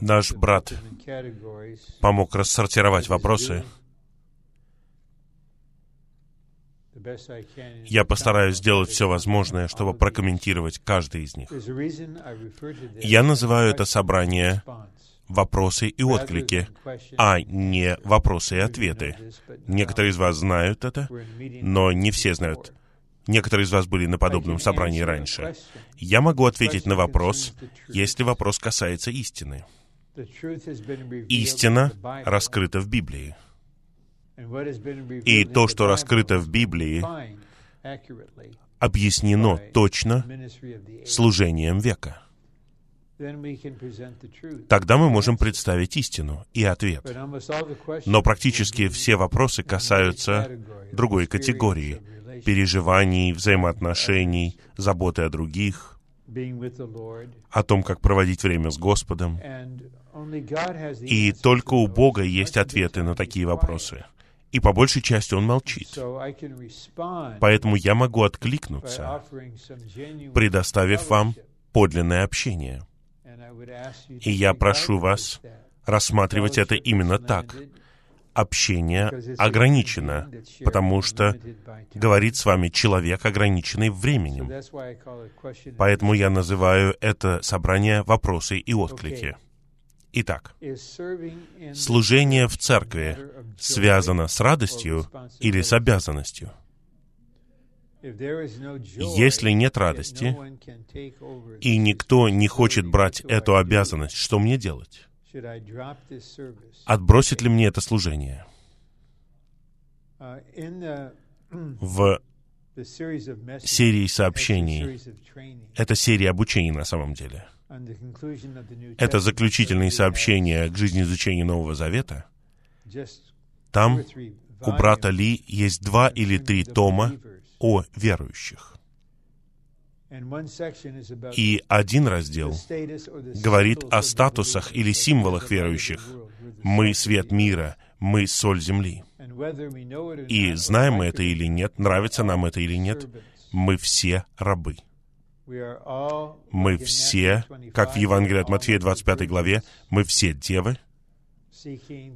Наш брат помог рассортировать вопросы. Я постараюсь сделать все возможное, чтобы прокомментировать каждый из них. Я называю это собрание вопросы и отклики, а не вопросы и ответы. Некоторые из вас знают это, но не все знают. Некоторые из вас были на подобном собрании раньше. Я могу ответить на вопрос, если вопрос касается истины. Истина раскрыта в Библии. И то, что раскрыто в Библии, объяснено точно служением века. Тогда мы можем представить истину и ответ. Но практически все вопросы касаются другой категории — переживаний, взаимоотношений, заботы о других, о том, как проводить время с Господом. И только у Бога есть ответы на такие вопросы. И по большей части Он молчит. Поэтому я могу откликнуться, предоставив вам подлинное общение — и я прошу вас рассматривать это именно так. Общение ограничено, потому что говорит с вами человек, ограниченный временем. Поэтому я называю это собрание «Вопросы и отклики». Итак, служение в церкви связано с радостью или с обязанностью – если нет радости, и никто не хочет брать эту обязанность, что мне делать? Отбросит ли мне это служение? Uh, В серии сообщений, это серия обучений на самом деле, это заключительные сообщения к жизни изучения Нового Завета, там у брата Ли есть два или три тома о верующих. И один раздел говорит о статусах или символах верующих. Мы свет мира, мы соль земли. И знаем мы это или нет, нравится нам это или нет, мы все рабы. Мы все, как в Евангелии от Матфея 25 главе, мы все девы,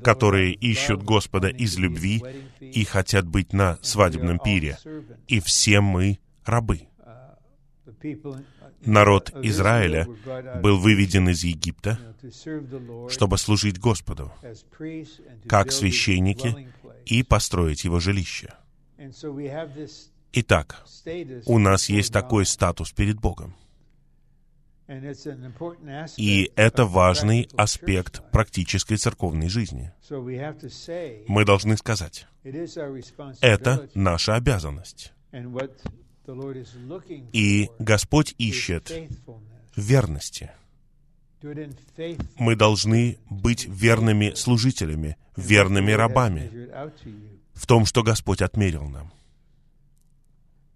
которые ищут Господа из любви и хотят быть на свадебном пире. И все мы рабы. Народ Израиля был выведен из Египта, чтобы служить Господу, как священники, и построить его жилище. Итак, у нас есть такой статус перед Богом. И это важный аспект практической церковной жизни. Мы должны сказать, это наша обязанность. И Господь ищет верности. Мы должны быть верными служителями, верными рабами в том, что Господь отмерил нам.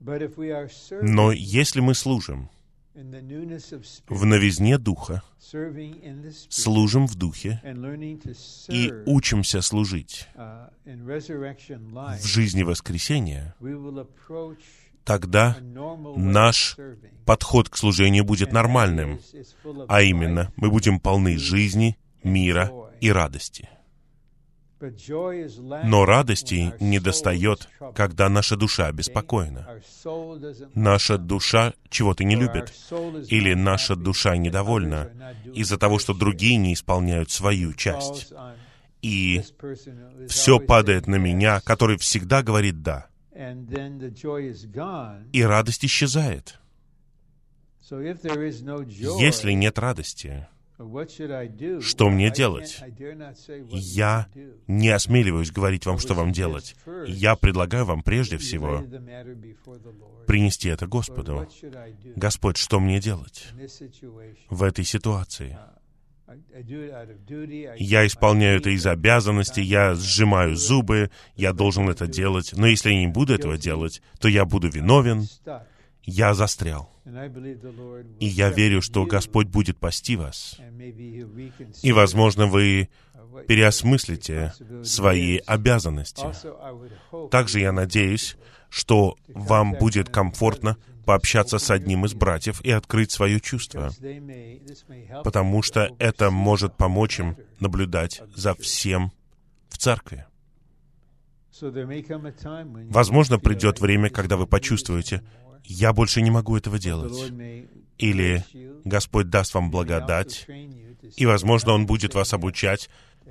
Но если мы служим, в новизне Духа, служим в Духе и учимся служить в жизни воскресения, тогда наш подход к служению будет нормальным, а именно мы будем полны жизни, мира и радости. Но радости не достает, когда наша душа обеспокоена. Наша душа чего-то не любит, или наша душа недовольна из-за того, что другие не исполняют свою часть. И все падает на меня, который всегда говорит «да». И радость исчезает. Если нет радости, что мне делать? Я не осмеливаюсь говорить вам, что вам делать. Я предлагаю вам прежде всего принести это Господу. Господь, что мне делать в этой ситуации? Я исполняю это из обязанности, я сжимаю зубы, я должен это делать, но если я не буду этого делать, то я буду виновен, я застрял. И я верю, что Господь будет пасти вас. И, возможно, вы переосмыслите свои обязанности. Также я надеюсь, что вам будет комфортно пообщаться с одним из братьев и открыть свое чувство, потому что это может помочь им наблюдать за всем в церкви. Возможно, придет время, когда вы почувствуете, я больше не могу этого делать. Или Господь даст вам благодать, и, возможно, Он будет вас обучать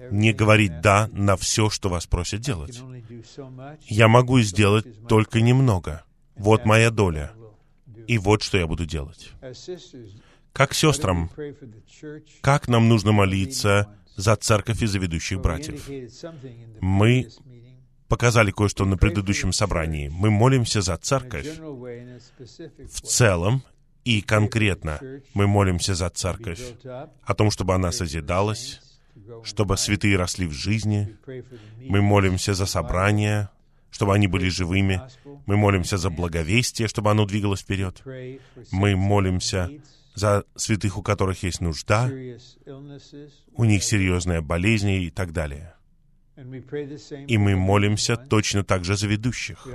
не говорить «да» на все, что вас просят делать. Я могу сделать только немного. Вот моя доля. И вот что я буду делать. Как сестрам, как нам нужно молиться за церковь и за ведущих братьев? Мы показали кое-что на предыдущем собрании. Мы молимся за церковь в целом и конкретно. Мы молимся за церковь, о том, чтобы она созидалась, чтобы святые росли в жизни. Мы молимся за собрания, чтобы они были живыми. Мы молимся за благовестие, чтобы оно двигалось вперед. Мы молимся за святых, у которых есть нужда, у них серьезная болезнь и так далее. И мы молимся точно так же за ведущих.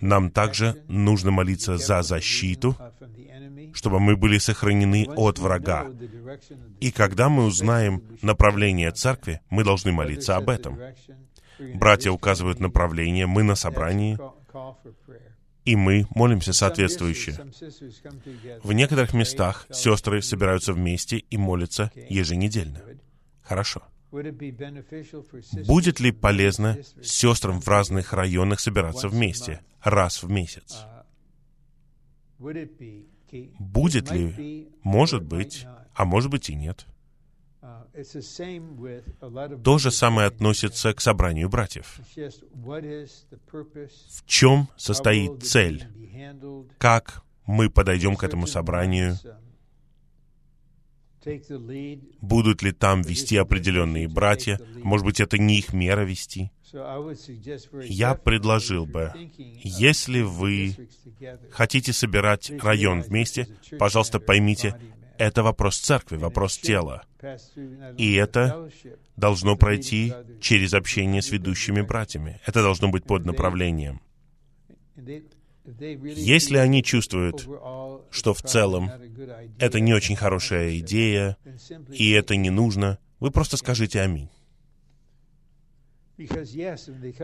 Нам также нужно молиться за защиту, чтобы мы были сохранены от врага. И когда мы узнаем направление церкви, мы должны молиться об этом. Братья указывают направление, мы на собрании, и мы молимся соответствующе. В некоторых местах сестры собираются вместе и молятся еженедельно. Хорошо. Будет ли полезно сестрам в разных районах собираться вместе раз в месяц? Будет ли? Может быть, а может быть и нет. То же самое относится к собранию братьев. В чем состоит цель? Как мы подойдем к этому собранию? Будут ли там вести определенные братья? Может быть, это не их мера вести? Я предложил бы, если вы хотите собирать район вместе, пожалуйста, поймите, это вопрос церкви, вопрос тела. И это должно пройти через общение с ведущими братьями. Это должно быть под направлением. Если они чувствуют, что в целом это не очень хорошая идея, и это не нужно, вы просто скажите «Аминь».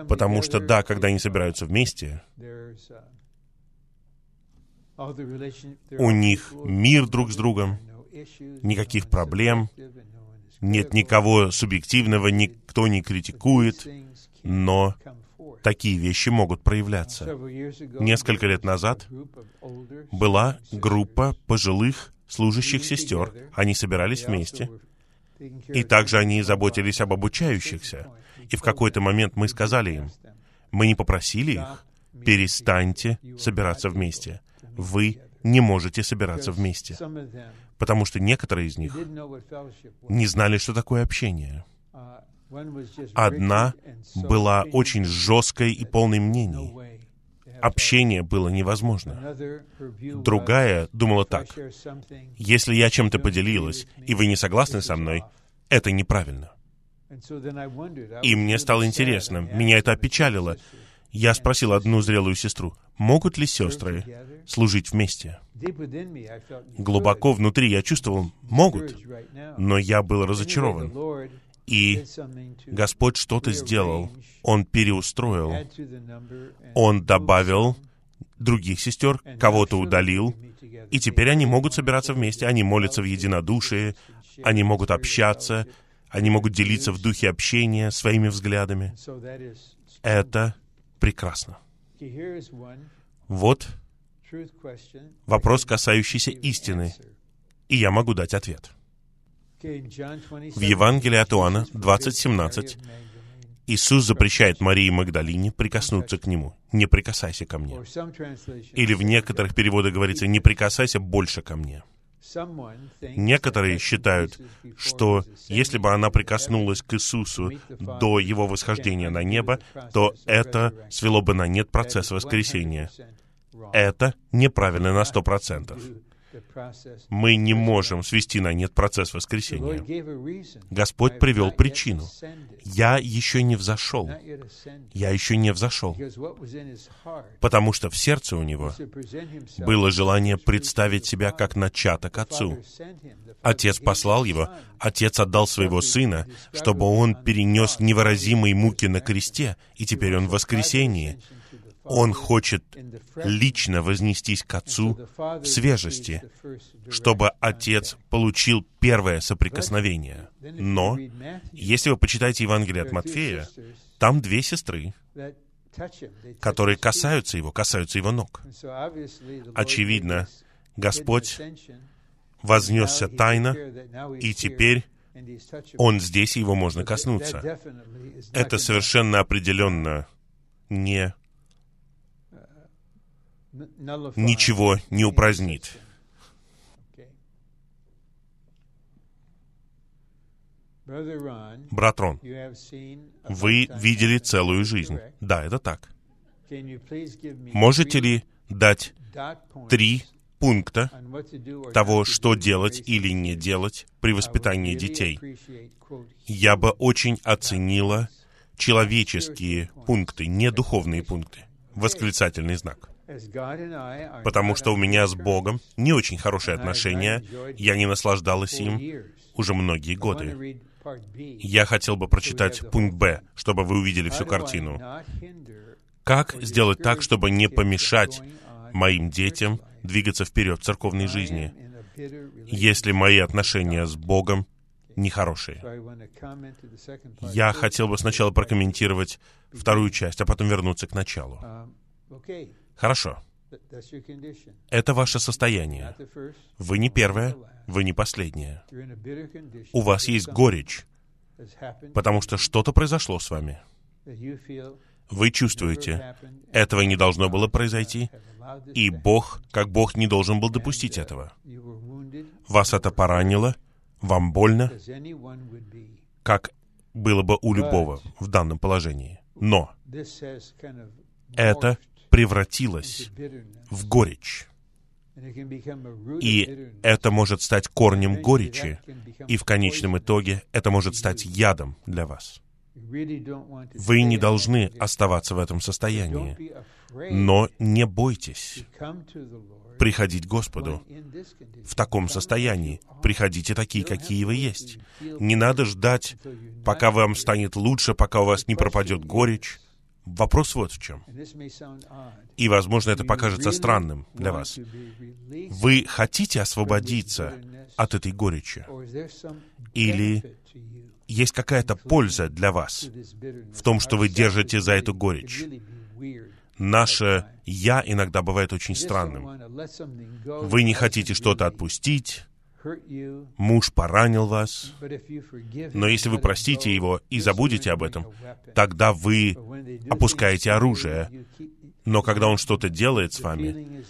Потому что, да, когда они собираются вместе, у них мир друг с другом, никаких проблем, нет никого субъективного, никто не критикует, но такие вещи могут проявляться. Несколько лет назад была группа пожилых служащих сестер. Они собирались вместе. И также они заботились об обучающихся. И в какой-то момент мы сказали им, мы не попросили их, перестаньте собираться вместе. Вы не можете собираться вместе. Потому что некоторые из них не знали, что такое общение. Одна была очень жесткой и полной мнений. Общение было невозможно. Другая думала так. Если я чем-то поделилась, и вы не согласны со мной, это неправильно. И мне стало интересно, меня это опечалило. Я спросил одну зрелую сестру, могут ли сестры служить вместе? Глубоко внутри я чувствовал, могут, но я был разочарован. И Господь что-то сделал. Он переустроил. Он добавил других сестер, кого-то удалил, и теперь они могут собираться вместе, они молятся в единодушии, они могут общаться, они могут делиться в духе общения своими взглядами. Это прекрасно. Вот вопрос, касающийся истины, и я могу дать ответ. В Евангелии от Иоанна 20.17 Иисус запрещает Марии Магдалине прикоснуться к Нему. «Не прикасайся ко мне». Или в некоторых переводах говорится «не прикасайся больше ко мне». Некоторые считают, что если бы она прикоснулась к Иисусу до Его восхождения на небо, то это свело бы на нет процесс воскресения. Это неправильно на сто процентов. Мы не можем свести на нет процесс воскресения. Господь привел причину. Я еще не взошел. Я еще не взошел. Потому что в сердце у него было желание представить себя как начаток Отцу. Отец послал его, Отец отдал своего Сына, чтобы он перенес невыразимые муки на кресте, и теперь он в воскресении. Он хочет лично вознестись к Отцу в свежести, чтобы Отец получил первое соприкосновение. Но, если вы почитаете Евангелие от Матфея, там две сестры, которые касаются его, касаются его ног. Очевидно, Господь вознесся тайно, и теперь он здесь, и его можно коснуться. Это совершенно определенно не ничего не упразднит. Брат Рон, вы видели целую жизнь. Да, это так. Можете ли дать три пункта того, что делать или не делать при воспитании детей? Я бы очень оценила человеческие пункты, не духовные пункты. Восклицательный знак потому что у меня с Богом не очень хорошие отношения, я не наслаждалась им уже многие годы. Я хотел бы прочитать пункт Б, чтобы вы увидели всю картину. Как сделать так, чтобы не помешать моим детям двигаться вперед в церковной жизни, если мои отношения с Богом нехорошие. Я хотел бы сначала прокомментировать вторую часть, а потом вернуться к началу. Хорошо. Это ваше состояние. Вы не первое, вы не последнее. У вас есть горечь, потому что что-то произошло с вами. Вы чувствуете, этого не должно было произойти, и Бог, как Бог, не должен был допустить этого. Вас это поранило, вам больно, как было бы у любого в данном положении. Но это превратилось в горечь. И это может стать корнем горечи, и в конечном итоге это может стать ядом для вас. Вы не должны оставаться в этом состоянии, но не бойтесь приходить к Господу в таком состоянии. Приходите такие, какие вы есть. Не надо ждать, пока вам станет лучше, пока у вас не пропадет горечь. Вопрос вот в чем. И, возможно, это покажется странным для вас. Вы хотите освободиться от этой горечи? Или есть какая-то польза для вас в том, что вы держите за эту горечь? Наше «я» иногда бывает очень странным. Вы не хотите что-то отпустить, муж поранил вас, но если вы простите его и забудете об этом, тогда вы опускаете оружие. Но когда он что-то делает с вами,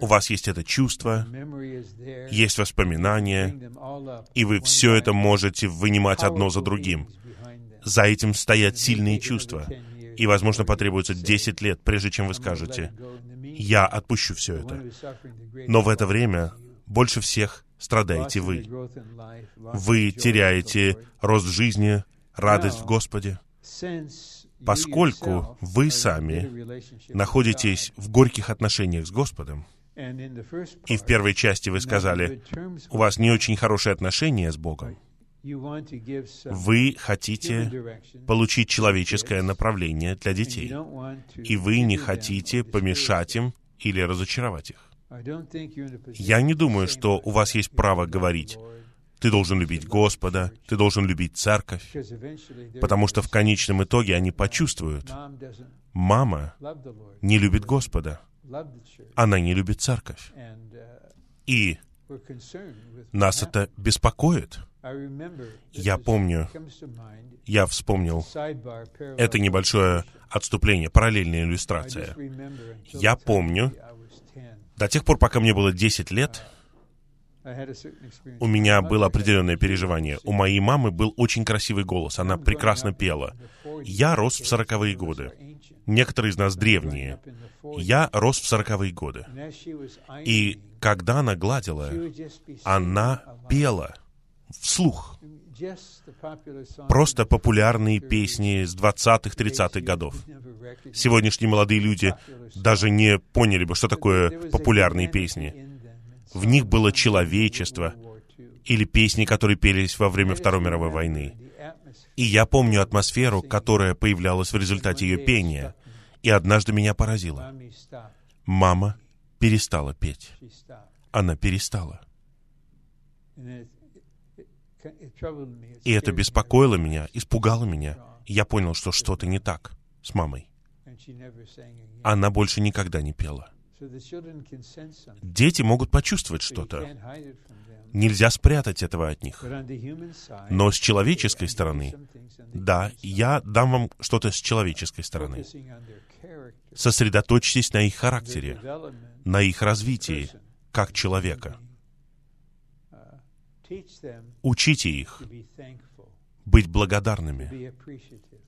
у вас есть это чувство, есть воспоминания, и вы все это можете вынимать одно за другим. За этим стоят сильные чувства. И, возможно, потребуется 10 лет, прежде чем вы скажете, «Я отпущу все это». Но в это время больше всех страдаете вы. Вы теряете рост жизни, радость в Господе, поскольку вы сами находитесь в горьких отношениях с Господом, и в первой части вы сказали, у вас не очень хорошие отношения с Богом, вы хотите получить человеческое направление для детей, и вы не хотите помешать им или разочаровать их. Я не думаю, что у вас есть право говорить, ты должен любить Господа, ты должен любить церковь, потому что в конечном итоге они почувствуют, мама не любит Господа, она не любит церковь. И нас это беспокоит. Я помню, я вспомнил, это небольшое отступление, параллельная иллюстрация. Я помню, до тех пор, пока мне было 10 лет, у меня было определенное переживание. У моей мамы был очень красивый голос, она прекрасно пела. Я рос в сороковые годы. Некоторые из нас древние. Я рос в сороковые годы. И когда она гладила, она пела вслух. Просто популярные песни с 20-х, 30-х годов. Сегодняшние молодые люди даже не поняли бы, что такое популярные песни. В них было человечество или песни, которые пелись во время Второй мировой войны. И я помню атмосферу, которая появлялась в результате ее пения. И однажды меня поразило. Мама перестала петь. Она перестала. И это беспокоило меня, испугало меня. И я понял, что что-то не так с мамой. Она больше никогда не пела. Дети могут почувствовать что-то. Нельзя спрятать этого от них. Но с человеческой стороны, да, я дам вам что-то с человеческой стороны. Сосредоточьтесь на их характере, на их развитии, как человека. Учите их быть благодарными,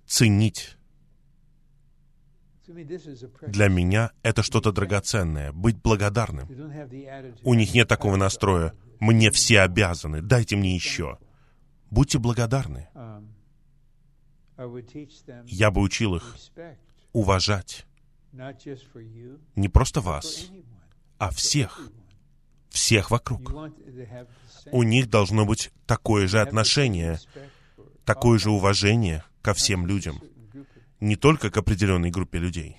ценить. Для меня это что-то драгоценное, быть благодарным. У них нет такого настроя, мне все обязаны, дайте мне еще. Будьте благодарны. Я бы учил их уважать не просто вас, а всех, всех вокруг. У них должно быть такое же отношение, такое же уважение ко всем людям, не только к определенной группе людей.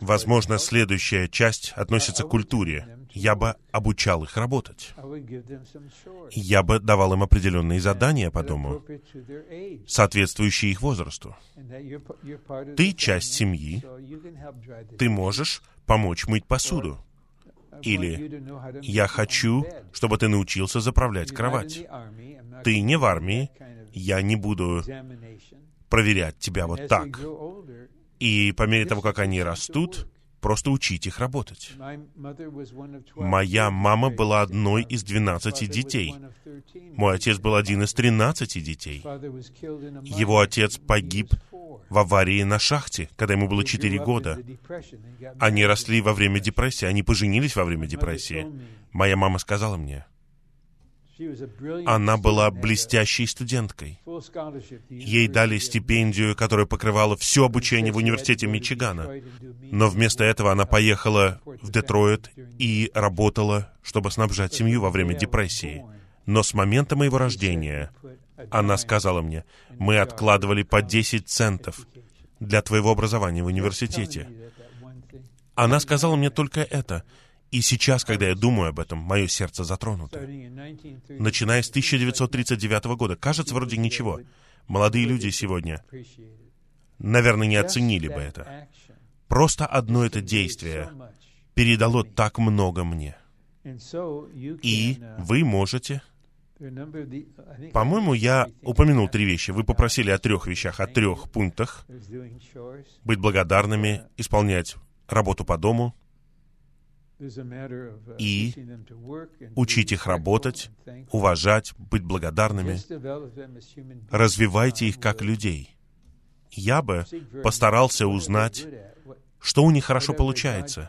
Возможно, следующая часть относится к культуре. Я бы обучал их работать. Я бы давал им определенные задания по дому, соответствующие их возрасту. Ты часть семьи, ты можешь помочь мыть посуду. Или «Я хочу, чтобы ты научился заправлять кровать». Ты не в армии, я не буду проверять тебя вот так. И по мере того, как они растут, просто учить их работать. Моя мама была одной из двенадцати детей. Мой отец был один из тринадцати детей. Его отец погиб в аварии на шахте, когда ему было четыре года. Они росли во время депрессии, они поженились во время депрессии. Моя мама сказала мне, она была блестящей студенткой. Ей дали стипендию, которая покрывала все обучение в университете Мичигана. Но вместо этого она поехала в Детройт и работала, чтобы снабжать семью во время депрессии. Но с момента моего рождения она сказала мне, мы откладывали по 10 центов для твоего образования в университете. Она сказала мне только это. И сейчас, когда я думаю об этом, мое сердце затронуто. Начиная с 1939 года, кажется, вроде ничего. Молодые люди сегодня, наверное, не оценили бы это. Просто одно это действие передало так много мне. И вы можете... По-моему, я упомянул три вещи. Вы попросили о трех вещах, о трех пунктах. Быть благодарными, исполнять работу по дому — и учить их работать, уважать, быть благодарными. Развивайте их как людей. Я бы постарался узнать, что у них хорошо получается,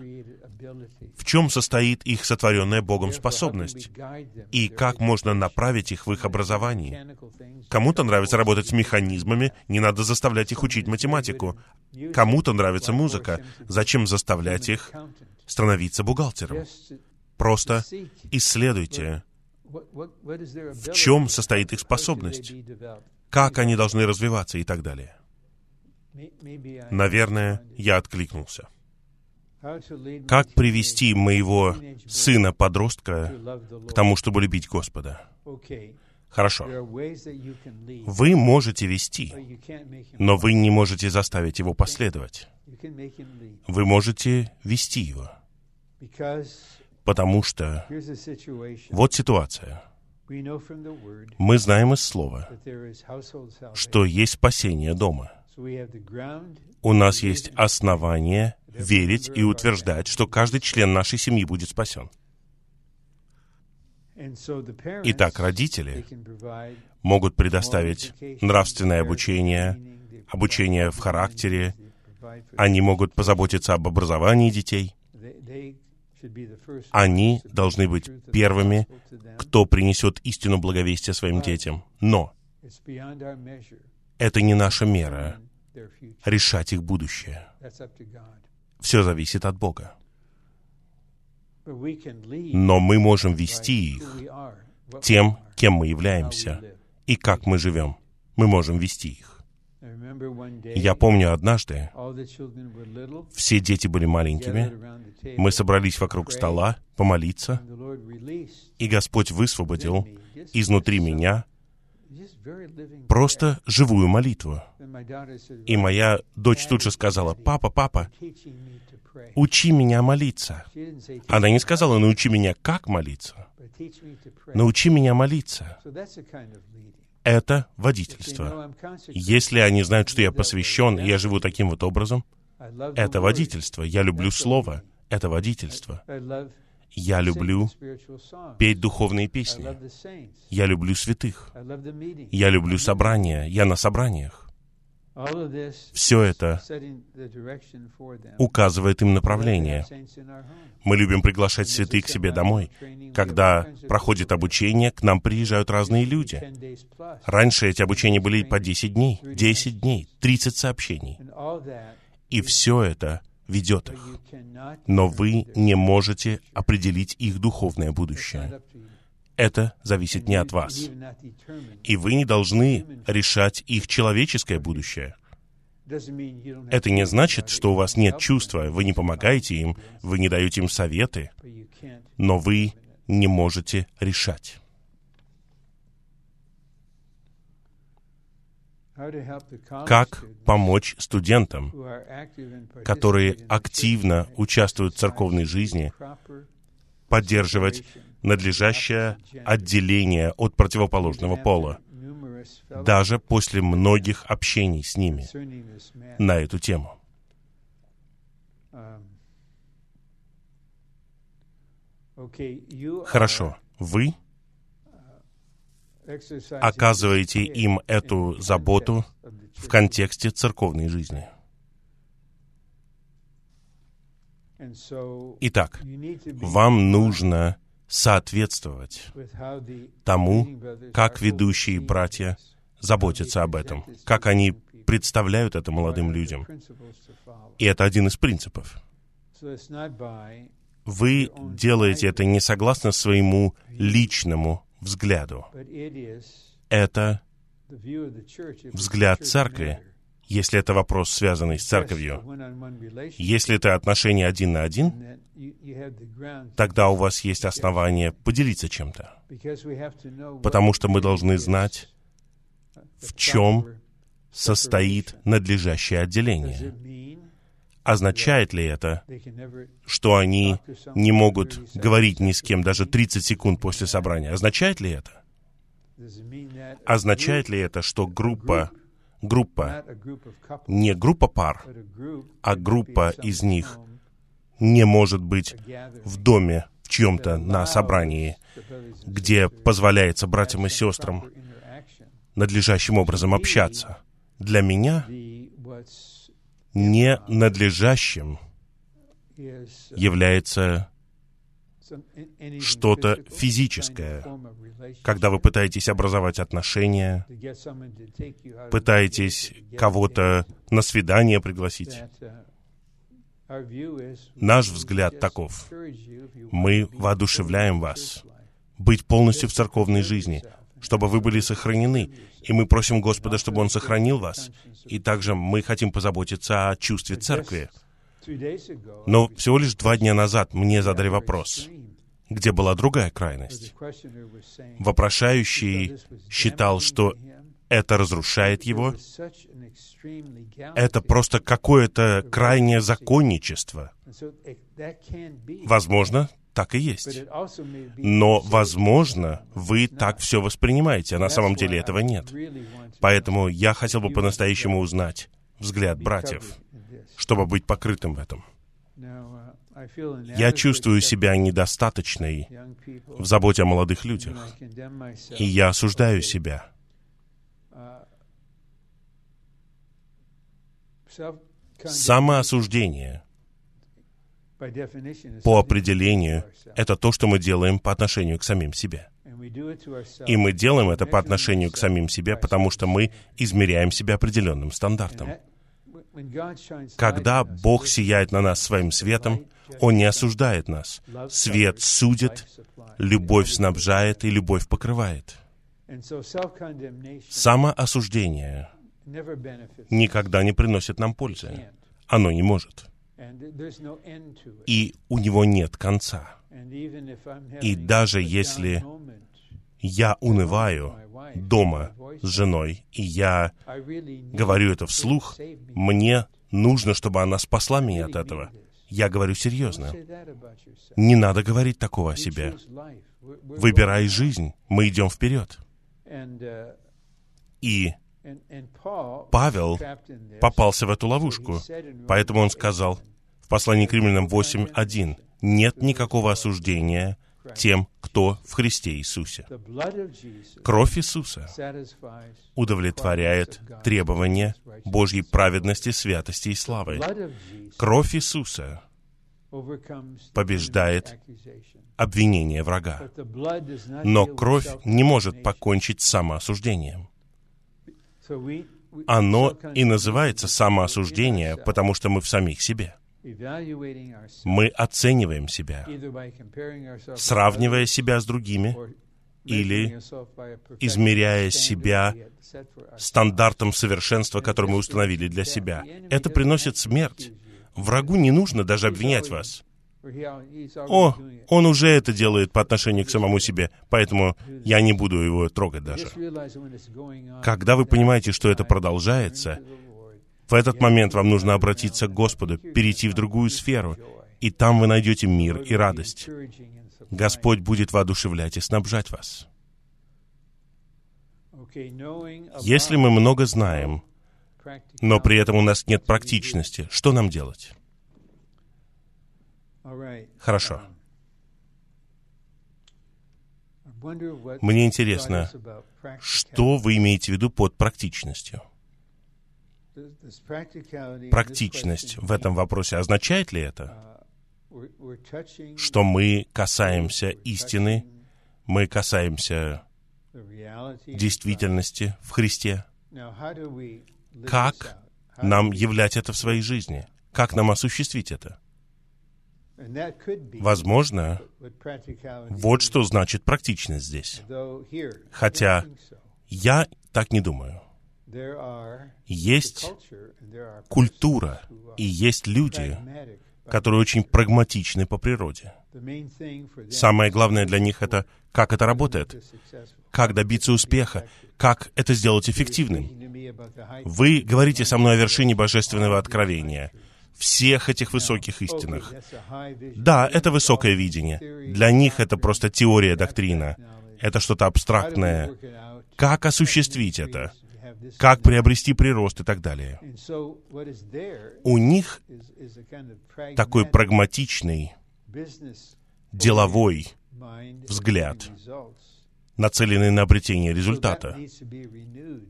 в чем состоит их сотворенная Богом способность, и как можно направить их в их образовании. Кому-то нравится работать с механизмами, не надо заставлять их учить математику. Кому-то нравится музыка, зачем заставлять их становиться бухгалтером. Просто исследуйте, в чем состоит их способность, как они должны развиваться и так далее. Наверное, я откликнулся. Как привести моего сына-подростка к тому, чтобы любить Господа? Хорошо. Вы можете вести, но вы не можете заставить его последовать. Вы можете вести его. Потому что вот ситуация. Мы знаем из Слова, что есть спасение дома. У нас есть основание верить и утверждать, что каждый член нашей семьи будет спасен. Итак, родители могут предоставить нравственное обучение, обучение в характере, Они могут позаботиться об образовании детей. Они должны быть первыми, кто принесет истину благовестия своим детям. Но это не наша мера решать их будущее. Все зависит от Бога. Но мы можем вести их тем, кем мы являемся и как мы живем. Мы можем вести их. Я помню однажды, все дети были маленькими, мы собрались вокруг стола помолиться, и Господь высвободил изнутри меня просто живую молитву. И моя дочь тут же сказала, «Папа, папа, учи меня молиться». Она не сказала, научи меня, как молиться. Научи меня молиться. Это водительство. Если они знают, что я посвящен, и я живу таким вот образом, это водительство. Я люблю Слово. Это водительство. Я люблю петь духовные песни. Я люблю святых. Я люблю собрания. Я на собраниях. Все это указывает им направление. Мы любим приглашать святых к себе домой. Когда проходит обучение, к нам приезжают разные люди. Раньше эти обучения были по 10 дней, 10 дней, 30 сообщений. И все это ведет их. Но вы не можете определить их духовное будущее. Это зависит не от вас. И вы не должны решать их человеческое будущее. Это не значит, что у вас нет чувства, вы не помогаете им, вы не даете им советы, но вы не можете решать. Как помочь студентам, которые активно участвуют в церковной жизни, поддерживать надлежащее отделение от противоположного пола, даже после многих общений с ними на эту тему. Хорошо, вы оказываете им эту заботу в контексте церковной жизни. Итак, вам нужно соответствовать тому, как ведущие братья заботятся об этом, как они представляют это молодым людям. И это один из принципов. Вы делаете это не согласно своему личному взгляду. Это взгляд церкви, если это вопрос, связанный с церковью. Если это отношение один на один, тогда у вас есть основания поделиться чем-то. Потому что мы должны знать, в чем состоит надлежащее отделение. Означает ли это, что они не могут говорить ни с кем даже 30 секунд после собрания? Означает ли это? Означает ли это, что группа, группа, не группа пар, а группа из них не может быть в доме в чьем-то на собрании, где позволяется братьям и сестрам надлежащим образом общаться? Для меня ненадлежащим является что-то физическое, когда вы пытаетесь образовать отношения, пытаетесь кого-то на свидание пригласить. Наш взгляд таков. Мы воодушевляем вас быть полностью в церковной жизни, чтобы вы были сохранены. И мы просим Господа, чтобы Он сохранил вас. И также мы хотим позаботиться о чувстве церкви. Но всего лишь два дня назад мне задали вопрос, где была другая крайность. Вопрошающий считал, что это разрушает его. Это просто какое-то крайнее законничество. Возможно, так и есть. Но, возможно, вы так все воспринимаете, а на самом деле этого нет. Поэтому я хотел бы по-настоящему узнать взгляд братьев, чтобы быть покрытым в этом. Я чувствую себя недостаточной в заботе о молодых людях, и я осуждаю себя. Самоосуждение по определению это то, что мы делаем по отношению к самим себе. И мы делаем это по отношению к самим себе, потому что мы измеряем себя определенным стандартом. Когда Бог сияет на нас своим светом, Он не осуждает нас. Свет судит, любовь снабжает и любовь покрывает. Самоосуждение никогда не приносит нам пользы. Оно не может. И у него нет конца. И даже если я унываю дома с женой, и я говорю это вслух, мне нужно, чтобы она спасла меня от этого. Я говорю серьезно. Не надо говорить такого о себе. Выбирай жизнь, мы идем вперед. И Павел попался в эту ловушку, поэтому он сказал в послании к римлянам 8.1, «Нет никакого осуждения тем, кто в Христе Иисусе». Кровь Иисуса удовлетворяет требования Божьей праведности, святости и славы. Кровь Иисуса побеждает обвинение врага. Но кровь не может покончить самоосуждением. Оно и называется самоосуждение, потому что мы в самих себе. Мы оцениваем себя, сравнивая себя с другими или измеряя себя стандартом совершенства, который мы установили для себя. Это приносит смерть. Врагу не нужно даже обвинять вас. О, он уже это делает по отношению к самому себе, поэтому я не буду его трогать даже. Когда вы понимаете, что это продолжается, в этот момент вам нужно обратиться к Господу, перейти в другую сферу, и там вы найдете мир и радость. Господь будет воодушевлять и снабжать вас. Если мы много знаем, но при этом у нас нет практичности, что нам делать? Хорошо. Мне интересно, что вы имеете в виду под практичностью? Практичность в этом вопросе означает ли это, что мы касаемся истины, мы касаемся действительности в Христе? Как нам являть это в своей жизни? Как нам осуществить это? Возможно, вот что значит практичность здесь. Хотя я так не думаю. Есть культура и есть люди, которые очень прагматичны по природе. Самое главное для них это, как это работает, как добиться успеха, как это сделать эффективным. Вы говорите со мной о вершине божественного откровения — всех этих высоких истинах. Да, это высокое видение. Для них это просто теория, доктрина. Это что-то абстрактное. Как осуществить это? Как приобрести прирост и так далее. У них такой прагматичный, деловой взгляд, нацеленный на обретение результата.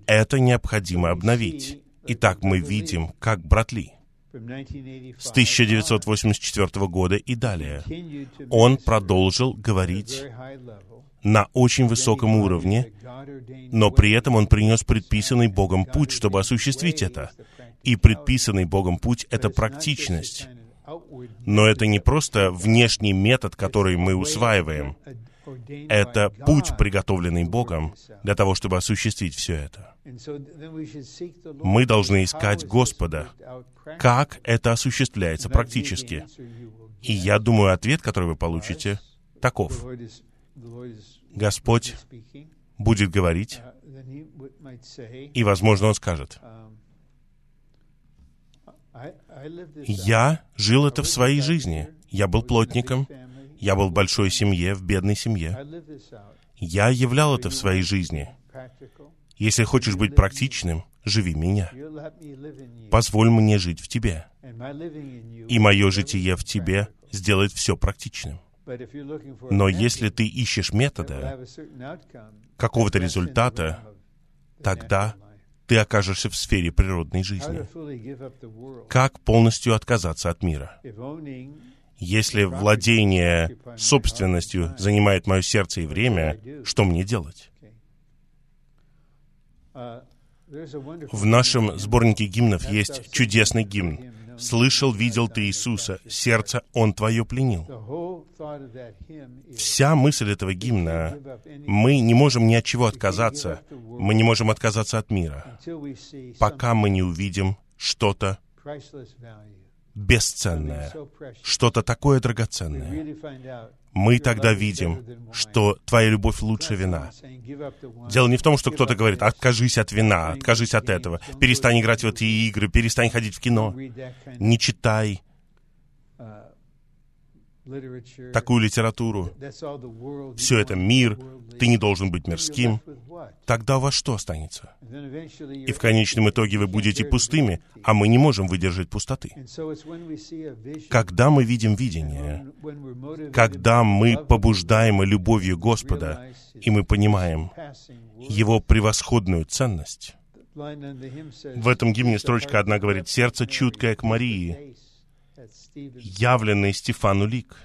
Это необходимо обновить. Итак, мы видим, как братли с 1984 года и далее. Он продолжил говорить на очень высоком уровне, но при этом он принес предписанный Богом путь, чтобы осуществить это. И предписанный Богом путь — это практичность. Но это не просто внешний метод, который мы усваиваем. Это путь, приготовленный Богом для того, чтобы осуществить все это. Мы должны искать Господа. Как это осуществляется практически? И я думаю, ответ, который вы получите, таков. Господь будет говорить, и, возможно, Он скажет, «Я жил это в своей жизни. Я был плотником, я был в большой семье, в бедной семье. Я являл это в своей жизни. Если хочешь быть практичным, живи меня. Позволь мне жить в тебе. И мое житие в тебе сделает все практичным. Но если ты ищешь метода, какого-то результата, тогда ты окажешься в сфере природной жизни. Как полностью отказаться от мира? Если владение собственностью занимает мое сердце и время, что мне делать? В нашем сборнике гимнов есть чудесный гимн. «Слышал, видел ты Иисуса, сердце Он твое пленил». Вся мысль этого гимна, мы не можем ни от чего отказаться, мы не можем отказаться от мира, пока мы не увидим что-то бесценное, что-то такое драгоценное. Мы тогда видим, что твоя любовь лучше вина. Дело не в том, что кто-то говорит, откажись от вина, откажись от этого, перестань играть в эти игры, перестань ходить в кино, не читай такую литературу. Все это мир, ты не должен быть мирским. Тогда у вас что останется? И в конечном итоге вы будете пустыми, а мы не можем выдержать пустоты. Когда мы видим видение, когда мы побуждаемы любовью Господа, и мы понимаем Его превосходную ценность, в этом гимне строчка одна говорит «Сердце чуткое к Марии, явленный Стефану лик».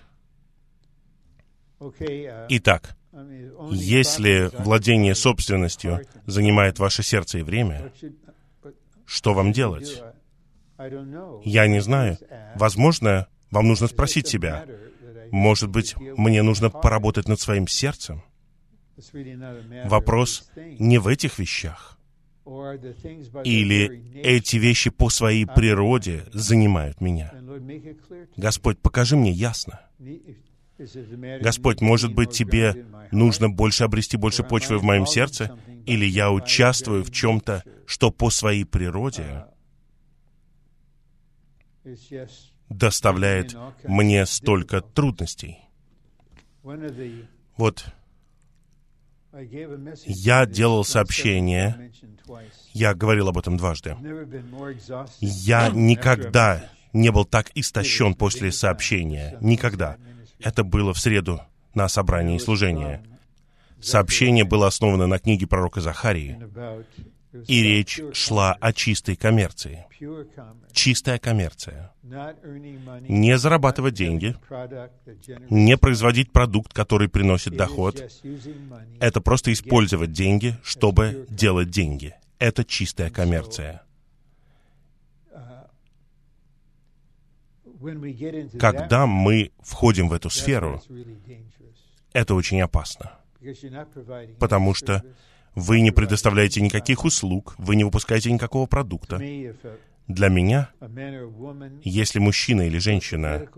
Итак, если владение собственностью занимает ваше сердце и время, что вам делать? Я не знаю. Возможно, вам нужно спросить себя, может быть, мне нужно поработать над своим сердцем? Вопрос не в этих вещах. Или эти вещи по своей природе занимают меня. Господь, покажи мне ясно. Господь, может быть, тебе нужно больше обрести больше почвы в моем сердце, или я участвую в чем-то, что по своей природе доставляет мне столько трудностей. Вот я делал сообщение, я говорил об этом дважды. Я никогда не был так истощен после сообщения. Никогда. Это было в среду на собрании служения. Сообщение было основано на книге пророка Захарии, и речь шла о чистой коммерции. Чистая коммерция. Не зарабатывать деньги, не производить продукт, который приносит доход. Это просто использовать деньги, чтобы делать деньги. Это чистая коммерция. Когда мы входим в эту сферу, это очень опасно, потому что вы не предоставляете никаких услуг, вы не выпускаете никакого продукта. Для меня, если мужчина или женщина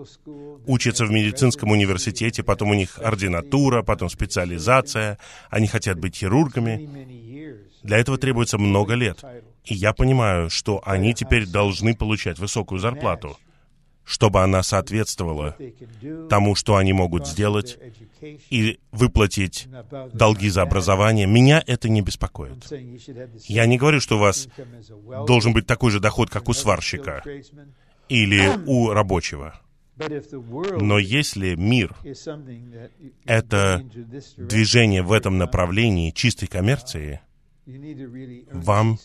учатся в медицинском университете, потом у них ординатура, потом специализация, они хотят быть хирургами, для этого требуется много лет. И я понимаю, что они теперь должны получать высокую зарплату чтобы она соответствовала тому, что они могут сделать, и выплатить долги за образование, меня это не беспокоит. Я не говорю, что у вас должен быть такой же доход, как у сварщика или у рабочего. Но если мир — это движение в этом направлении чистой коммерции, вам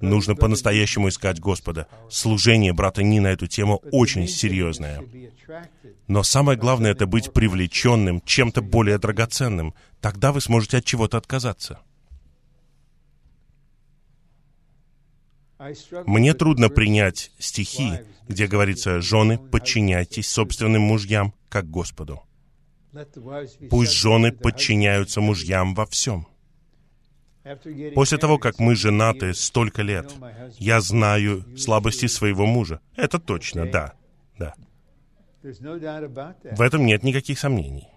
нужно по-настоящему искать Господа. Служение брата Ни на эту тему очень серьезное. Но самое главное — это быть привлеченным чем-то более драгоценным. Тогда вы сможете от чего-то отказаться. Мне трудно принять стихи, где говорится «Жены, подчиняйтесь собственным мужьям, как Господу». Пусть жены подчиняются мужьям во всем. После того, как мы женаты столько лет, я знаю слабости своего мужа. Это точно, да, да. В этом нет никаких сомнений.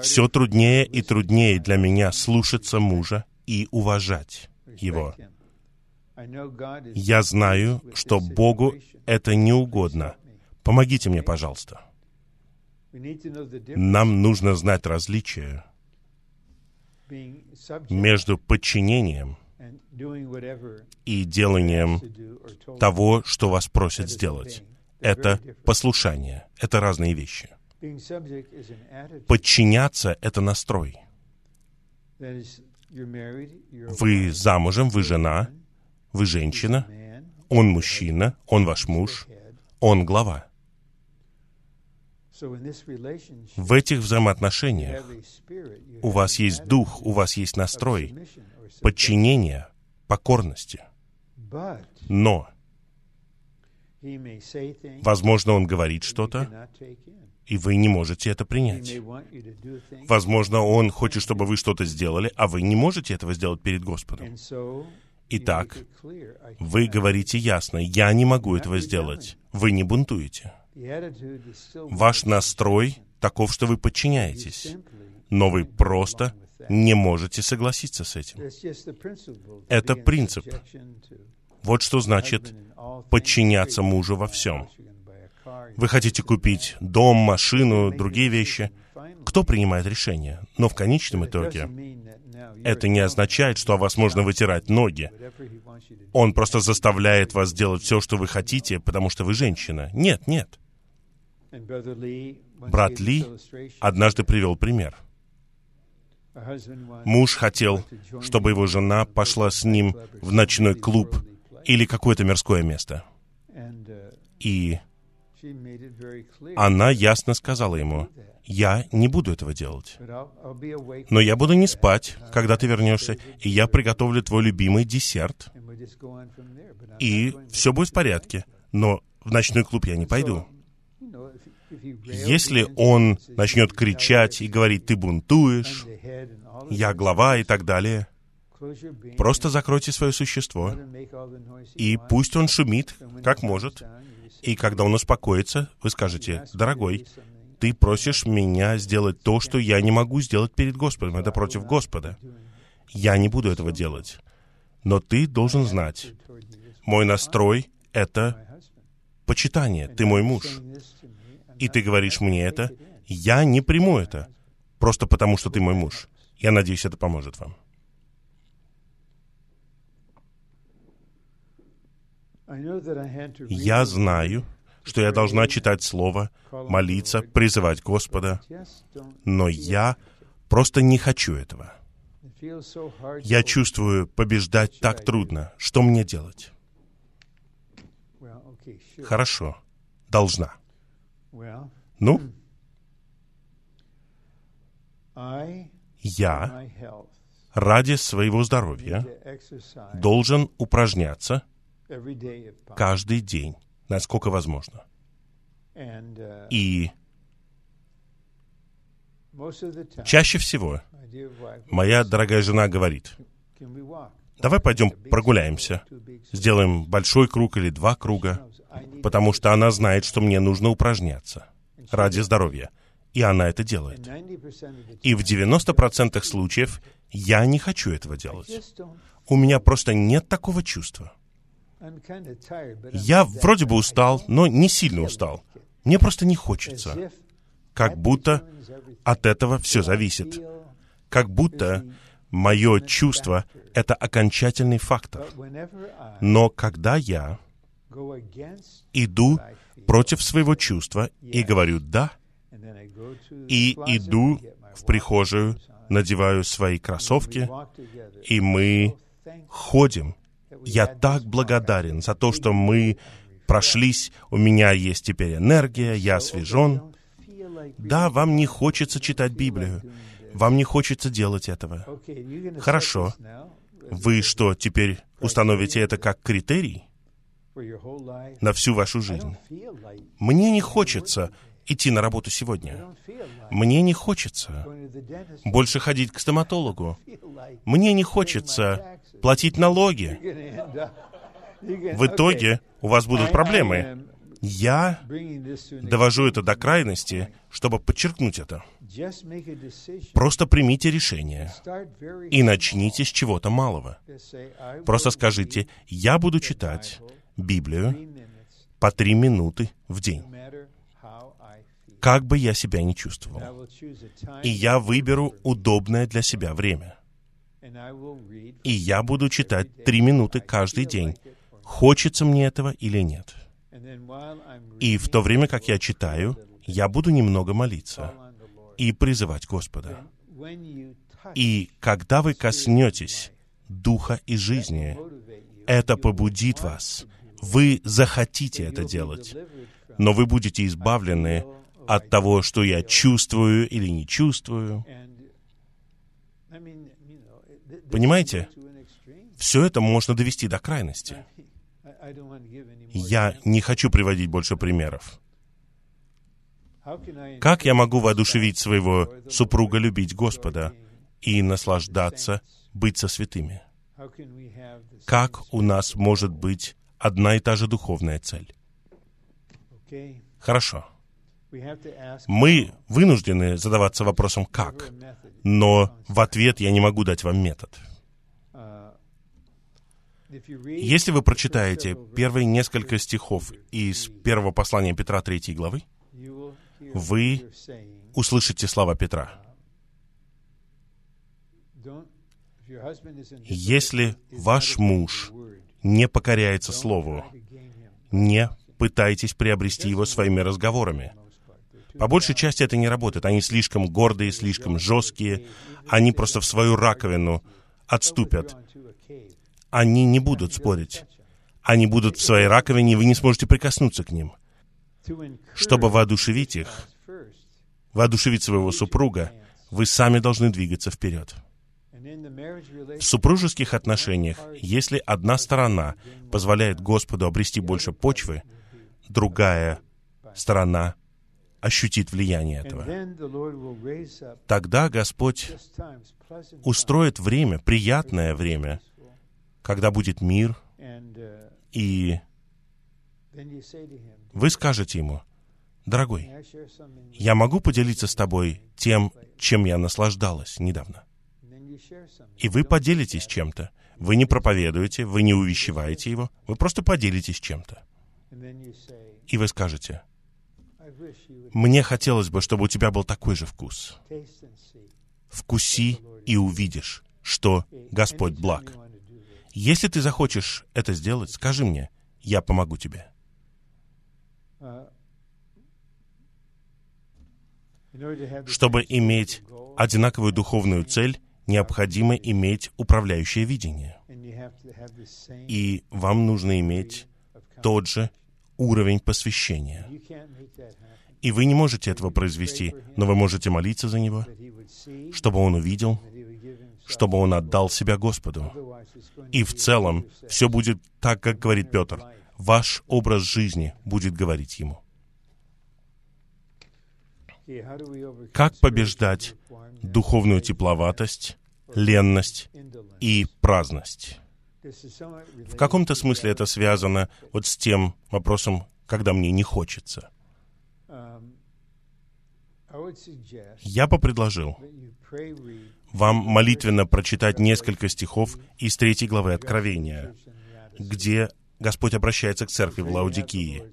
Все труднее и труднее для меня слушаться мужа и уважать его. Я знаю, что Богу это не угодно. Помогите мне, пожалуйста. Нам нужно знать различия между подчинением и деланием того, что вас просят сделать. Это послушание. Это разные вещи. Подчиняться — это настрой. Вы замужем, вы жена, вы женщина, он мужчина, он ваш муж, он глава. В этих взаимоотношениях у вас есть дух, у вас есть настрой, подчинения, покорности. Но, возможно, он говорит что-то, и вы не можете это принять. Возможно, Он хочет, чтобы вы что-то сделали, а вы не можете этого сделать перед Господом. Итак, вы говорите ясно, я не могу этого сделать. Вы не бунтуете. Ваш настрой таков, что вы подчиняетесь, но вы просто не можете согласиться с этим. Это принцип. Вот что значит подчиняться мужу во всем. Вы хотите купить дом, машину, другие вещи. Кто принимает решение? Но в конечном итоге это не означает, что о вас можно вытирать ноги. Он просто заставляет вас делать все, что вы хотите, потому что вы женщина. Нет, нет. Брат Ли однажды привел пример. Муж хотел, чтобы его жена пошла с ним в ночной клуб или какое-то мирское место. И она ясно сказала ему, «Я не буду этого делать. Но я буду не спать, когда ты вернешься, и я приготовлю твой любимый десерт, и все будет в порядке. Но в ночной клуб я не пойду». Если он начнет кричать и говорить, «Ты бунтуешь», «Я глава» и так далее, просто закройте свое существо, и пусть он шумит, как может, и когда он успокоится, вы скажете, «Дорогой, ты просишь меня сделать то, что я не могу сделать перед Господом. Это против Господа. Я не буду этого делать. Но ты должен знать, мой настрой — это почитание. Ты мой муж. И ты говоришь мне это, я не приму это, просто потому что ты мой муж. Я надеюсь, это поможет вам. Я знаю, что я должна читать Слово, молиться, призывать Господа, но я просто не хочу этого. Я чувствую, побеждать так трудно. Что мне делать? Хорошо, должна. Ну, я ради своего здоровья должен упражняться каждый день, насколько возможно. И чаще всего моя дорогая жена говорит, давай пойдем прогуляемся, сделаем большой круг или два круга, потому что она знает, что мне нужно упражняться ради здоровья. И она это делает. И в 90% случаев я не хочу этого делать. У меня просто нет такого чувства. Я вроде бы устал, но не сильно устал. Мне просто не хочется. Как будто от этого все зависит. Как будто мое чувство — это окончательный фактор. Но когда я иду против своего чувства и говорю «да», и иду в прихожую, надеваю свои кроссовки, и мы ходим. я так благодарен за то, что мы прошлись, у меня есть теперь энергия, я освежен. Да, вам не хочется читать Библию, вам не хочется делать этого. Хорошо. Вы что, теперь установите это как критерий на всю вашу жизнь? Мне не хочется идти на работу сегодня. Мне не хочется больше ходить к стоматологу. Мне не хочется платить налоги. В итоге у вас будут проблемы. Я довожу это до крайности, чтобы подчеркнуть это. Просто примите решение и начните с чего-то малого. Просто скажите, я буду читать Библию по три минуты в день как бы я себя ни чувствовал. И я выберу удобное для себя время. И я буду читать три минуты каждый день, хочется мне этого или нет. И в то время, как я читаю, я буду немного молиться и призывать Господа. И когда вы коснетесь духа и жизни, это побудит вас. Вы захотите это делать, но вы будете избавлены от того, что я чувствую или не чувствую. Понимаете? Все это можно довести до крайности. Я не хочу приводить больше примеров. Как я могу воодушевить своего супруга любить Господа и наслаждаться, быть со святыми? Как у нас может быть одна и та же духовная цель? Хорошо. Мы вынуждены задаваться вопросом «как?», но в ответ я не могу дать вам метод. Если вы прочитаете первые несколько стихов из первого послания Петра 3 главы, вы услышите слова Петра. Если ваш муж не покоряется Слову, не пытайтесь приобрести его своими разговорами. По большей части это не работает. Они слишком гордые, слишком жесткие. Они просто в свою раковину отступят. Они не будут спорить. Они будут в своей раковине, и вы не сможете прикоснуться к ним. Чтобы воодушевить их, воодушевить своего супруга, вы сами должны двигаться вперед. В супружеских отношениях, если одна сторона позволяет Господу обрести больше почвы, другая сторона ощутит влияние этого. Тогда Господь устроит время, приятное время, когда будет мир, и вы скажете ему, «Дорогой, я могу поделиться с тобой тем, чем я наслаждалась недавно?» И вы поделитесь чем-то. Вы не проповедуете, вы не увещеваете его, вы просто поделитесь чем-то. И вы скажете, мне хотелось бы, чтобы у тебя был такой же вкус. Вкуси и увидишь, что Господь благ. Если ты захочешь это сделать, скажи мне, я помогу тебе. Чтобы иметь одинаковую духовную цель, необходимо иметь управляющее видение. И вам нужно иметь тот же уровень посвящения. И вы не можете этого произвести, но вы можете молиться за него, чтобы он увидел, чтобы он отдал себя Господу. И в целом все будет так, как говорит Петр. Ваш образ жизни будет говорить ему. Как побеждать духовную тепловатость, ленность и праздность? В каком-то смысле это связано вот с тем вопросом, когда мне не хочется. Я бы предложил вам молитвенно прочитать несколько стихов из третьей главы Откровения, где Господь обращается к церкви в Лаудикии.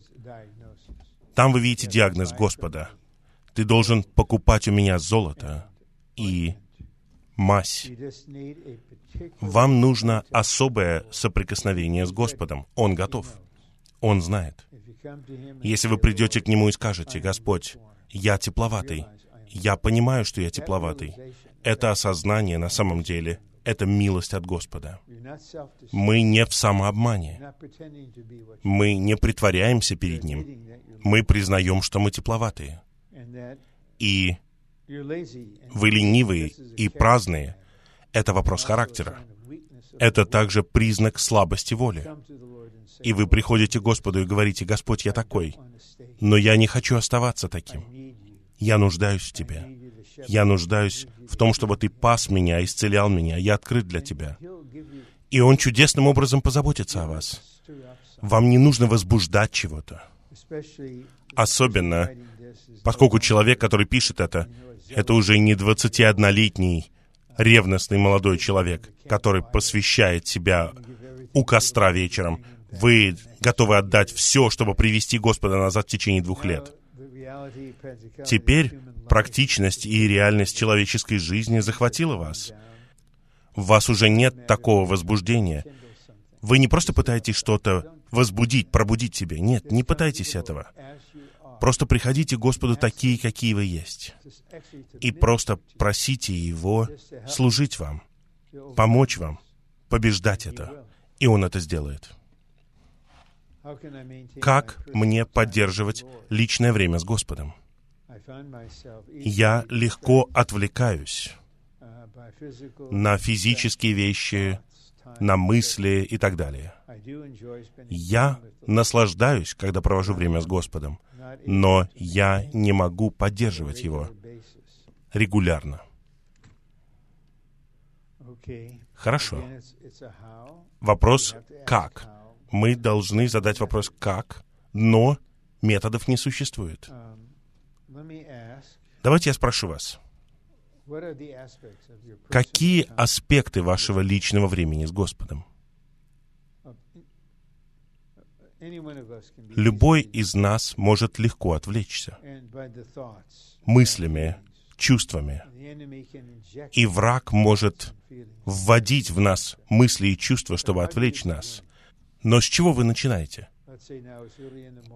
Там вы видите диагноз Господа. Ты должен покупать у меня золото и мазь. Вам нужно особое соприкосновение с Господом. Он готов. Он знает. Если вы придете к Нему и скажете, «Господь, я тепловатый, я понимаю, что я тепловатый», это осознание на самом деле, это милость от Господа. Мы не в самообмане. Мы не притворяемся перед Ним. Мы признаем, что мы тепловатые. И вы ленивые и праздные. Это вопрос характера. Это также признак слабости воли. И вы приходите к Господу и говорите, «Господь, я такой, но я не хочу оставаться таким. Я нуждаюсь в Тебе. Я нуждаюсь в том, чтобы Ты пас меня, исцелял меня. Я открыт для Тебя». И Он чудесным образом позаботится о вас. Вам не нужно возбуждать чего-то. Особенно, поскольку человек, который пишет это, это уже не 21-летний ревностный молодой человек, который посвящает себя у костра вечером. Вы готовы отдать все, чтобы привести Господа назад в течение двух лет. Теперь практичность и реальность человеческой жизни захватила вас. В вас уже нет такого возбуждения. Вы не просто пытаетесь что-то возбудить, пробудить себе. Нет, не пытайтесь этого. Просто приходите к Господу такие, какие вы есть. И просто просите Его служить вам, помочь вам, побеждать это. И Он это сделает. Как мне поддерживать личное время с Господом? Я легко отвлекаюсь на физические вещи, на мысли и так далее. Я наслаждаюсь, когда провожу время с Господом, но я не могу поддерживать его регулярно. Хорошо. Вопрос «как?» Мы должны задать вопрос «как?», но методов не существует. Давайте я спрошу вас. Какие аспекты вашего личного времени с Господом? Любой из нас может легко отвлечься мыслями, чувствами. И враг может вводить в нас мысли и чувства, чтобы отвлечь нас. Но с чего вы начинаете?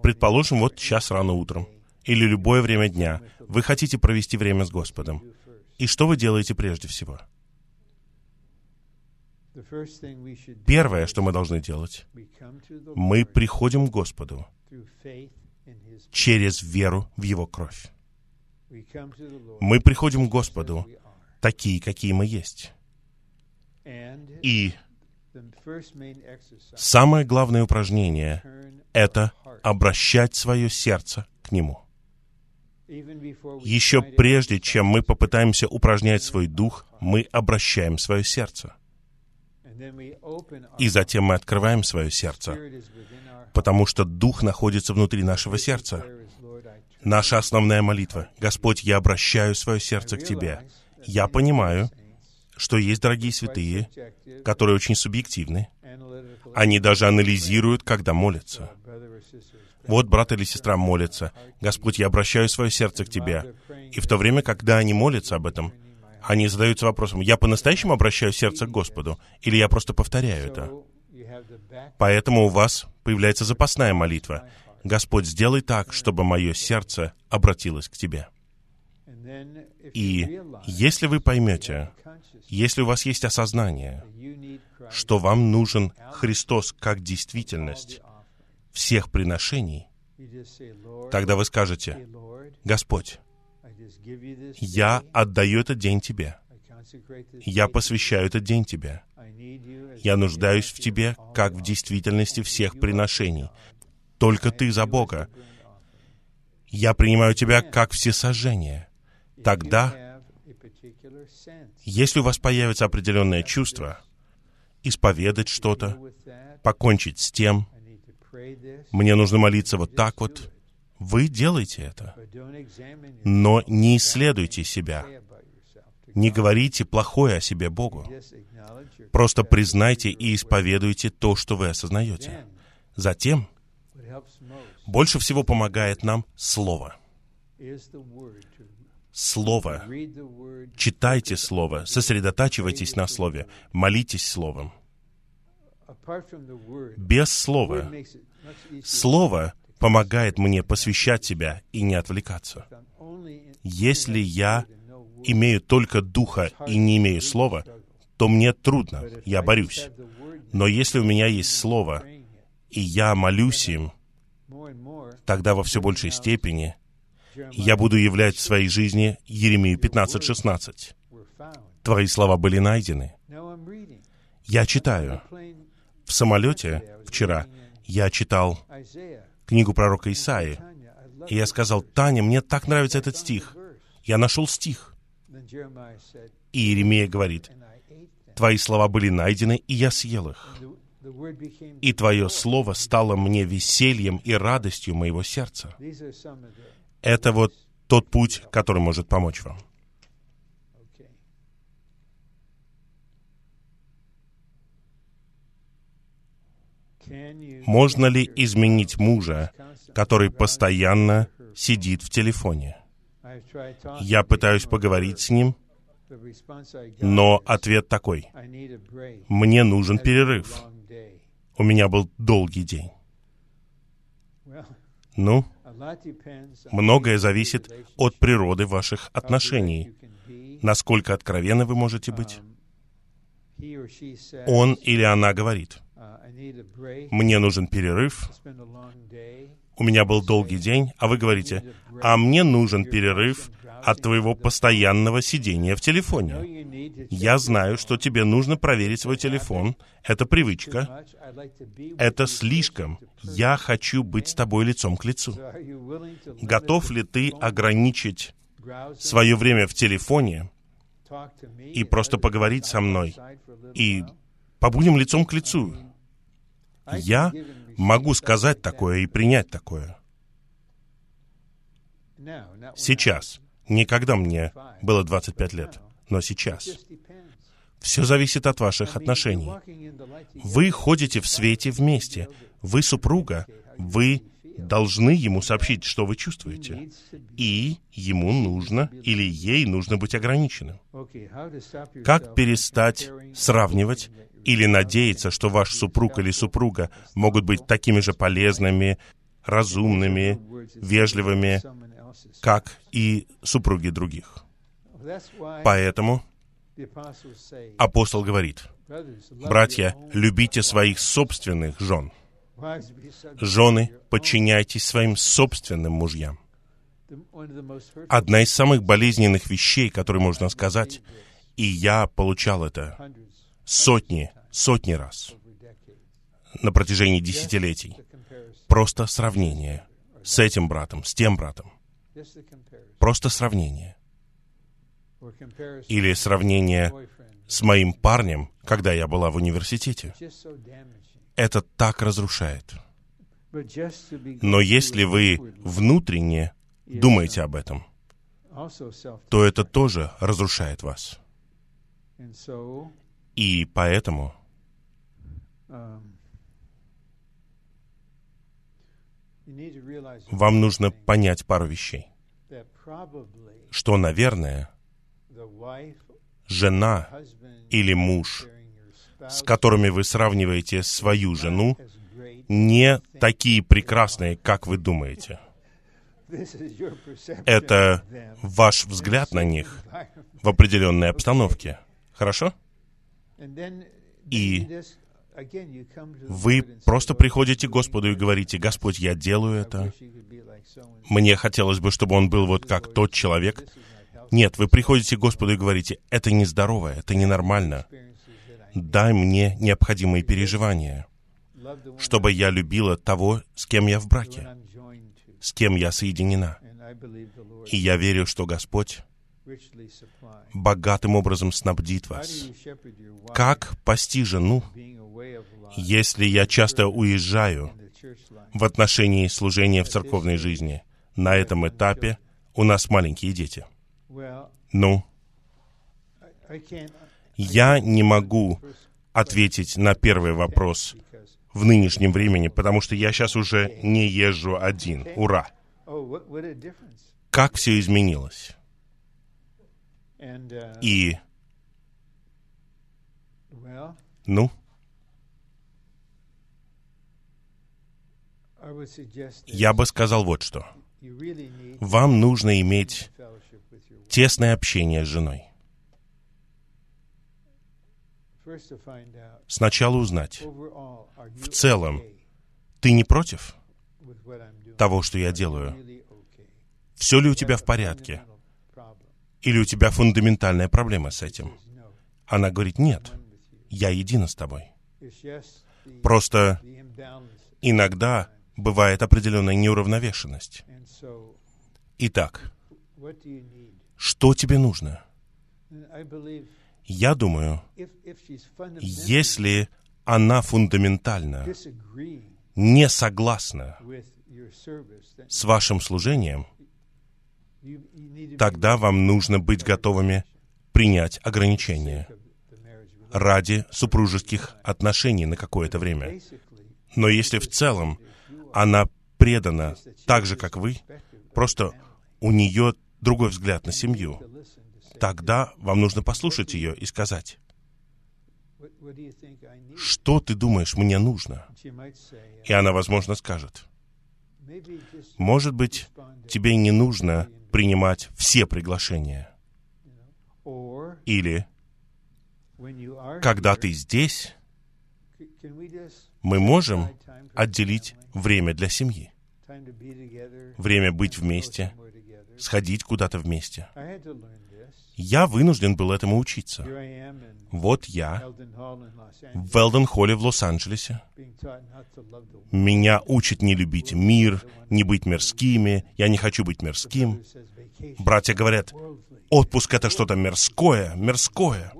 Предположим, вот сейчас рано утром, или любое время дня, вы хотите провести время с Господом. И что вы делаете прежде всего? Первое, что мы должны делать, мы приходим к Господу через веру в Его кровь. Мы приходим к Господу такие, какие мы есть. И самое главное упражнение — это обращать свое сердце к Нему. Еще прежде, чем мы попытаемся упражнять свой дух, мы обращаем свое сердце. И затем мы открываем свое сердце, потому что Дух находится внутри нашего сердца. Наша основная молитва. Господь, я обращаю свое сердце к Тебе. Я понимаю, что есть дорогие святые, которые очень субъективны. Они даже анализируют, когда молятся. Вот брат или сестра молится. Господь, я обращаю свое сердце к Тебе. И в то время, когда они молятся об этом, они задаются вопросом, я по-настоящему обращаю сердце к Господу, или я просто повторяю это? Поэтому у вас появляется запасная молитва. Господь, сделай так, чтобы мое сердце обратилось к Тебе. И если вы поймете, если у вас есть осознание, что вам нужен Христос как действительность всех приношений, тогда вы скажете, Господь, я отдаю этот день Тебе. Я посвящаю этот день Тебе. Я нуждаюсь в Тебе, как в действительности всех приношений. Только Ты за Бога. Я принимаю Тебя как всесожжение. Тогда, если у вас появится определенное чувство, исповедать что-то, покончить с тем, мне нужно молиться вот так вот, вы делаете это. Но не исследуйте себя. Не говорите плохое о себе Богу. Просто признайте и исповедуйте то, что вы осознаете. Затем, больше всего помогает нам Слово. Слово. Читайте Слово, сосредотачивайтесь на Слове, молитесь Словом. Без Слова. Слово помогает мне посвящать себя и не отвлекаться. Если я имею только Духа и не имею Слова, то мне трудно, я борюсь. Но если у меня есть Слово, и я молюсь им, тогда во все большей степени я буду являть в своей жизни Еремию 15.16. Твои слова были найдены. Я читаю. В самолете вчера я читал книгу пророка Исаи. И я сказал, Таня, мне так нравится этот стих. Я нашел стих. И Иеремия говорит, твои слова были найдены, и я съел их. И твое слово стало мне весельем и радостью моего сердца. Это вот тот путь, который может помочь вам. Можно ли изменить мужа, который постоянно сидит в телефоне? Я пытаюсь поговорить с ним, но ответ такой. Мне нужен перерыв. У меня был долгий день. Ну, Многое зависит от природы ваших отношений. Насколько откровенны вы можете быть? Он или она говорит, мне нужен перерыв, у меня был долгий день, а вы говорите, а мне нужен перерыв от твоего постоянного сидения в телефоне. Я знаю, что тебе нужно проверить свой телефон. Это привычка. Это слишком. Я хочу быть с тобой лицом к лицу. Готов ли ты ограничить свое время в телефоне и просто поговорить со мной и побудем лицом к лицу? Я могу сказать такое и принять такое. Сейчас. Никогда мне было 25 лет, но сейчас. Все зависит от ваших отношений. Вы ходите в свете вместе. Вы супруга. Вы должны ему сообщить, что вы чувствуете. И ему нужно или ей нужно быть ограниченным. Как перестать сравнивать или надеяться, что ваш супруг или супруга могут быть такими же полезными, разумными, вежливыми, как и супруги других. Поэтому апостол говорит, «Братья, любите своих собственных жен. Жены, подчиняйтесь своим собственным мужьям». Одна из самых болезненных вещей, которые можно сказать, и я получал это сотни, сотни раз на протяжении десятилетий. Просто сравнение с этим братом, с тем братом. Просто сравнение. Или сравнение с моим парнем, когда я была в университете. Это так разрушает. Но если вы внутренне думаете об этом, то это тоже разрушает вас. И поэтому вам нужно понять пару вещей. Что, наверное, жена или муж, с которыми вы сравниваете свою жену, не такие прекрасные, как вы думаете. Это ваш взгляд на них в определенной обстановке. Хорошо? И вы просто приходите к Господу и говорите, «Господь, я делаю это. Мне хотелось бы, чтобы он был вот как тот человек». Нет, вы приходите к Господу и говорите, «Это нездорово, это ненормально. Дай мне необходимые переживания, чтобы я любила того, с кем я в браке, с кем я соединена». И я верю, что Господь богатым образом снабдит вас. Как пасти жену, если я часто уезжаю в отношении служения в церковной жизни? На этом этапе у нас маленькие дети. Ну, я не могу ответить на первый вопрос в нынешнем времени, потому что я сейчас уже не езжу один. Ура! Как все изменилось? И, ну, я бы сказал вот что. Вам нужно иметь тесное общение с женой. Сначала узнать, в целом, ты не против того, что я делаю? Все ли у тебя в порядке? Или у тебя фундаментальная проблема с этим? Она говорит, нет, я едина с тобой. Просто иногда бывает определенная неуравновешенность. Итак, что тебе нужно? Я думаю, если она фундаментально не согласна с вашим служением, тогда вам нужно быть готовыми принять ограничения ради супружеских отношений на какое-то время. Но если в целом она предана так же, как вы, просто у нее другой взгляд на семью, тогда вам нужно послушать ее и сказать, что ты думаешь, мне нужно? И она, возможно, скажет, Может быть, тебе не нужно принимать все приглашения. Или, когда ты здесь, мы можем отделить время для семьи, время быть вместе, сходить куда-то вместе. Я вынужден был этому учиться. Вот я в Велден-холле в Лос-Анджелесе. Меня учат не любить мир, не быть мирскими. Я не хочу быть мирским. Братья говорят, отпуск — это что-то мирское, мирское.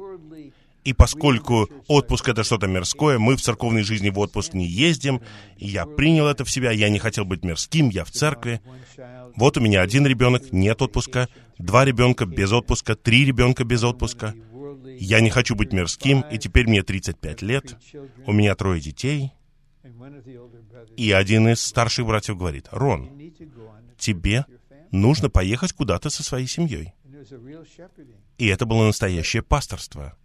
И поскольку отпуск это что-то мирское, мы в церковной жизни в отпуск не ездим, и я принял это в себя, я не хотел быть мирским, я в церкви. Вот у меня один ребенок, нет отпуска, два ребенка без отпуска, три ребенка без отпуска. Я не хочу быть мирским, и теперь мне 35 лет, у меня трое детей. И один из старших братьев говорит, Рон, тебе нужно поехать куда-то со своей семьей. И это было настоящее пасторство.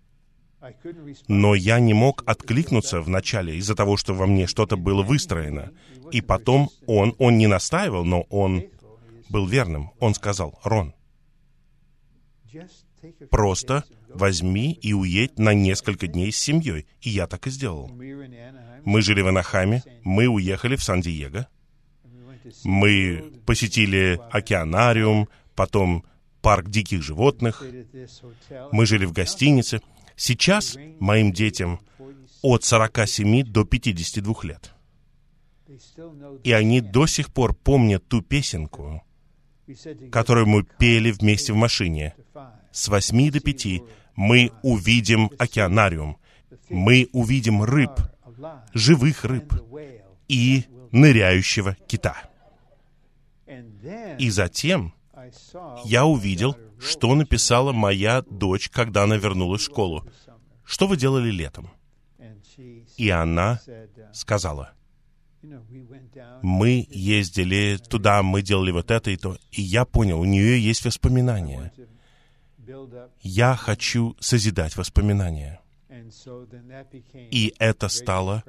Но я не мог откликнуться вначале из-за того, что во мне что-то было выстроено. И потом он, он не настаивал, но он был верным. Он сказал, Рон, просто возьми и уедь на несколько дней с семьей. И я так и сделал. Мы жили в Анахаме, мы уехали в Сан-Диего, мы посетили океанариум, потом парк диких животных, мы жили в гостинице, Сейчас моим детям от 47 до 52 лет. И они до сих пор помнят ту песенку, которую мы пели вместе в машине. С 8 до 5 мы увидим океанариум, мы увидим рыб, живых рыб и ныряющего кита. И затем я увидел что написала моя дочь, когда она вернулась в школу. Что вы делали летом? И она сказала, мы ездили туда, мы делали вот это и то. И я понял, у нее есть воспоминания. Я хочу созидать воспоминания. И это стало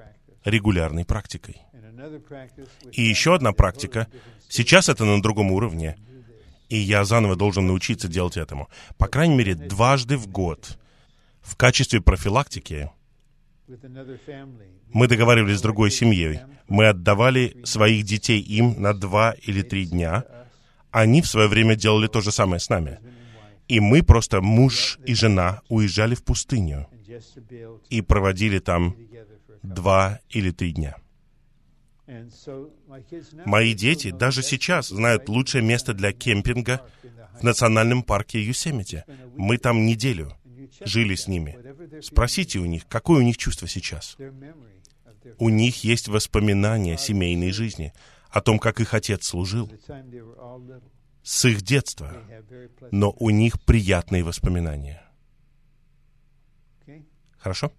регулярной практикой. И еще одна практика, сейчас это на другом уровне, и я заново должен научиться делать этому. По крайней мере, дважды в год в качестве профилактики мы договаривались с другой семьей. Мы отдавали своих детей им на два или три дня. Они в свое время делали то же самое с нами. И мы просто, муж и жена, уезжали в пустыню и проводили там два или три дня. Мои дети даже сейчас знают лучшее место для кемпинга в национальном парке Юсемити. Мы там неделю жили с ними. Спросите у них, какое у них чувство сейчас. У них есть воспоминания семейной жизни, о том, как их отец служил, с их детства, но у них приятные воспоминания. Хорошо?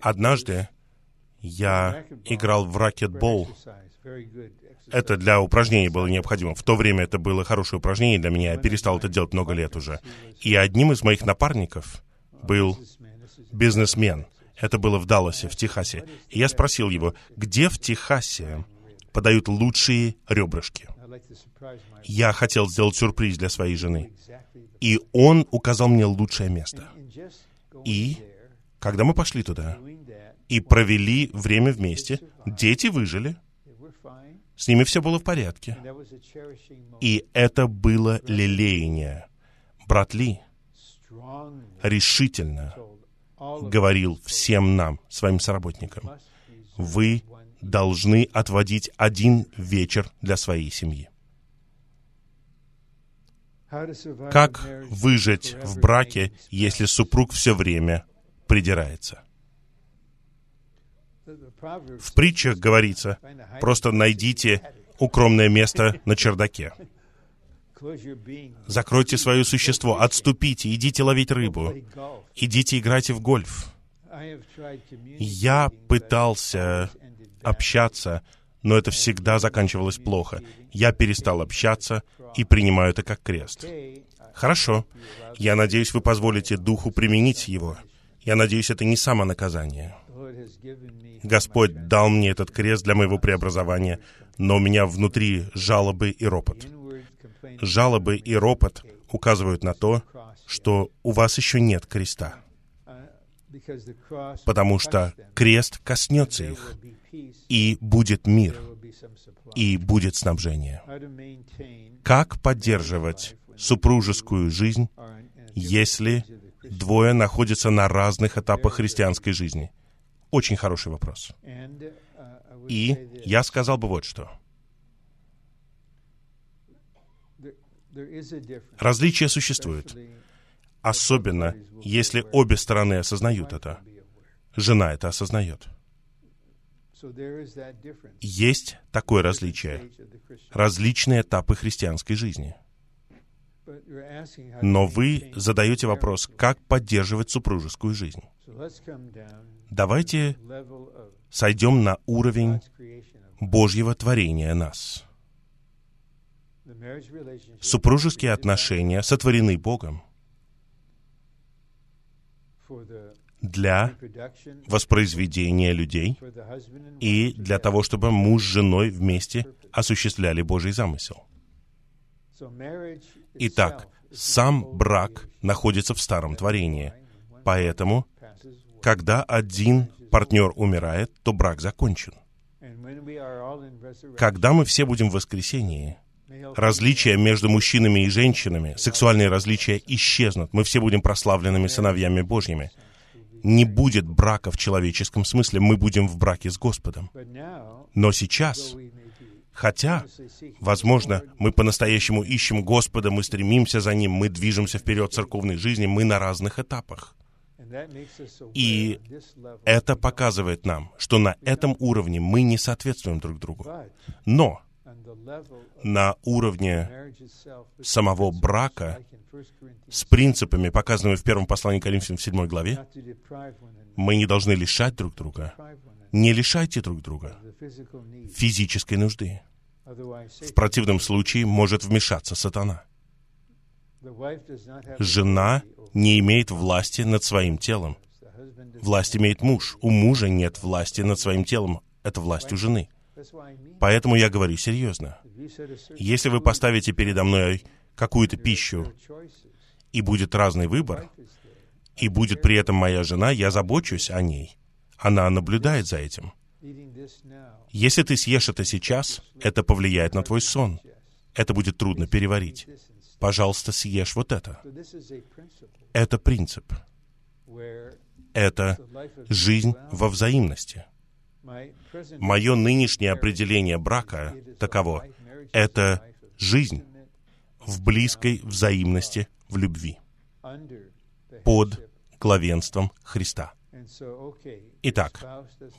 Однажды я играл в ракетбол. Это для упражнений было необходимо. В то время это было хорошее упражнение для меня. Я перестал это делать много лет уже. И одним из моих напарников был бизнесмен. Это было в Далласе, в Техасе. И я спросил его, где в Техасе подают лучшие ребрышки? Я хотел сделать сюрприз для своей жены. И он указал мне лучшее место. И когда мы пошли туда и провели время вместе, дети выжили, с ними все было в порядке. И это было лелеяние. Брат Ли решительно говорил всем нам, своим соработникам, вы должны отводить один вечер для своей семьи. Как выжить в браке, если супруг все время придирается. В притчах говорится, просто найдите укромное место на чердаке. Закройте свое существо, отступите, идите ловить рыбу, идите играйте в гольф. Я пытался общаться, но это всегда заканчивалось плохо. Я перестал общаться и принимаю это как крест. Хорошо. Я надеюсь, вы позволите Духу применить его. Я надеюсь, это не самонаказание. Господь дал мне этот крест для моего преобразования, но у меня внутри жалобы и ропот. Жалобы и ропот указывают на то, что у вас еще нет креста, потому что крест коснется их, и будет мир, и будет снабжение. Как поддерживать супружескую жизнь, если двое находятся на разных этапах христианской жизни? Очень хороший вопрос. И я сказал бы вот что. Различия существуют, особенно если обе стороны осознают это. Жена это осознает. Есть такое различие, различные этапы христианской жизни. Но вы задаете вопрос, как поддерживать супружескую жизнь. Давайте сойдем на уровень Божьего творения нас. Супружеские отношения сотворены Богом. для воспроизведения людей и для того, чтобы муж с женой вместе осуществляли Божий замысел. Итак, сам брак находится в старом творении, поэтому, когда один партнер умирает, то брак закончен. Когда мы все будем в воскресении, различия между мужчинами и женщинами, сексуальные различия исчезнут. Мы все будем прославленными сыновьями Божьими. Не будет брака в человеческом смысле, мы будем в браке с Господом. Но сейчас, хотя, возможно, мы по-настоящему ищем Господа, мы стремимся за Ним, мы движемся вперед в церковной жизни, мы на разных этапах. И это показывает нам, что на этом уровне мы не соответствуем друг другу. Но на уровне самого брака с принципами, показанными в первом послании Коринфянам в 7 главе, мы не должны лишать друг друга. Не лишайте друг друга физической нужды. В противном случае может вмешаться сатана. Жена не имеет власти над своим телом. Власть имеет муж. У мужа нет власти над своим телом. Это власть у жены. Поэтому я говорю серьезно. Если вы поставите передо мной какую-то пищу, и будет разный выбор, и будет при этом моя жена, я забочусь о ней. Она наблюдает за этим. Если ты съешь это сейчас, это повлияет на твой сон. Это будет трудно переварить. Пожалуйста, съешь вот это. Это принцип. Это жизнь во взаимности. Мое нынешнее определение брака таково. Это жизнь в близкой взаимности в любви под главенством Христа. Итак,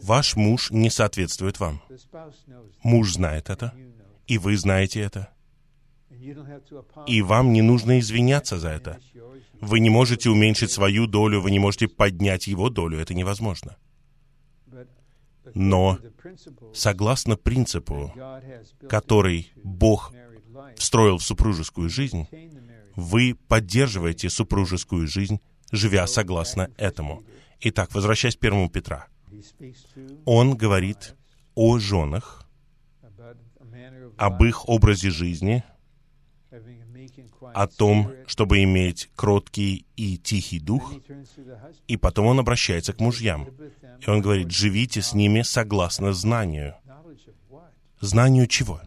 ваш муж не соответствует вам. Муж знает это, и вы знаете это. И вам не нужно извиняться за это. Вы не можете уменьшить свою долю, вы не можете поднять его долю, это невозможно. Но согласно принципу, который Бог встроил в супружескую жизнь, вы поддерживаете супружескую жизнь, живя согласно этому. Итак, возвращаясь к первому Петра. Он говорит о женах, об их образе жизни, о том, чтобы иметь кроткий и тихий дух, и потом он обращается к мужьям. И он говорит, живите с ними согласно знанию. Знанию чего?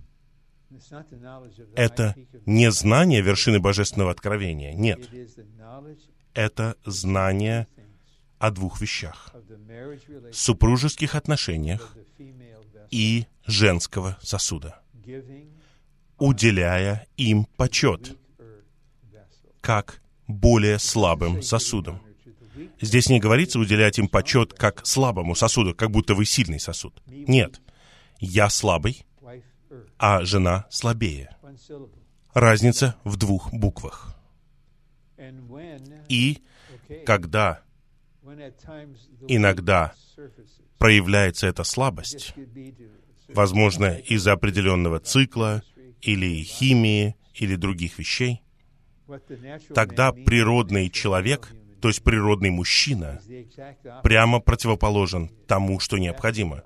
Это не знание вершины божественного откровения, нет. Это знание о двух вещах. Супружеских отношениях и женского сосуда, уделяя им почет, как более слабым сосудом. Здесь не говорится уделять им почет как слабому сосуду, как будто вы сильный сосуд. Нет. Я слабый, а жена слабее. Разница в двух буквах. И когда иногда проявляется эта слабость, возможно, из-за определенного цикла или химии или других вещей, тогда природный человек то есть природный мужчина, прямо противоположен тому, что необходимо.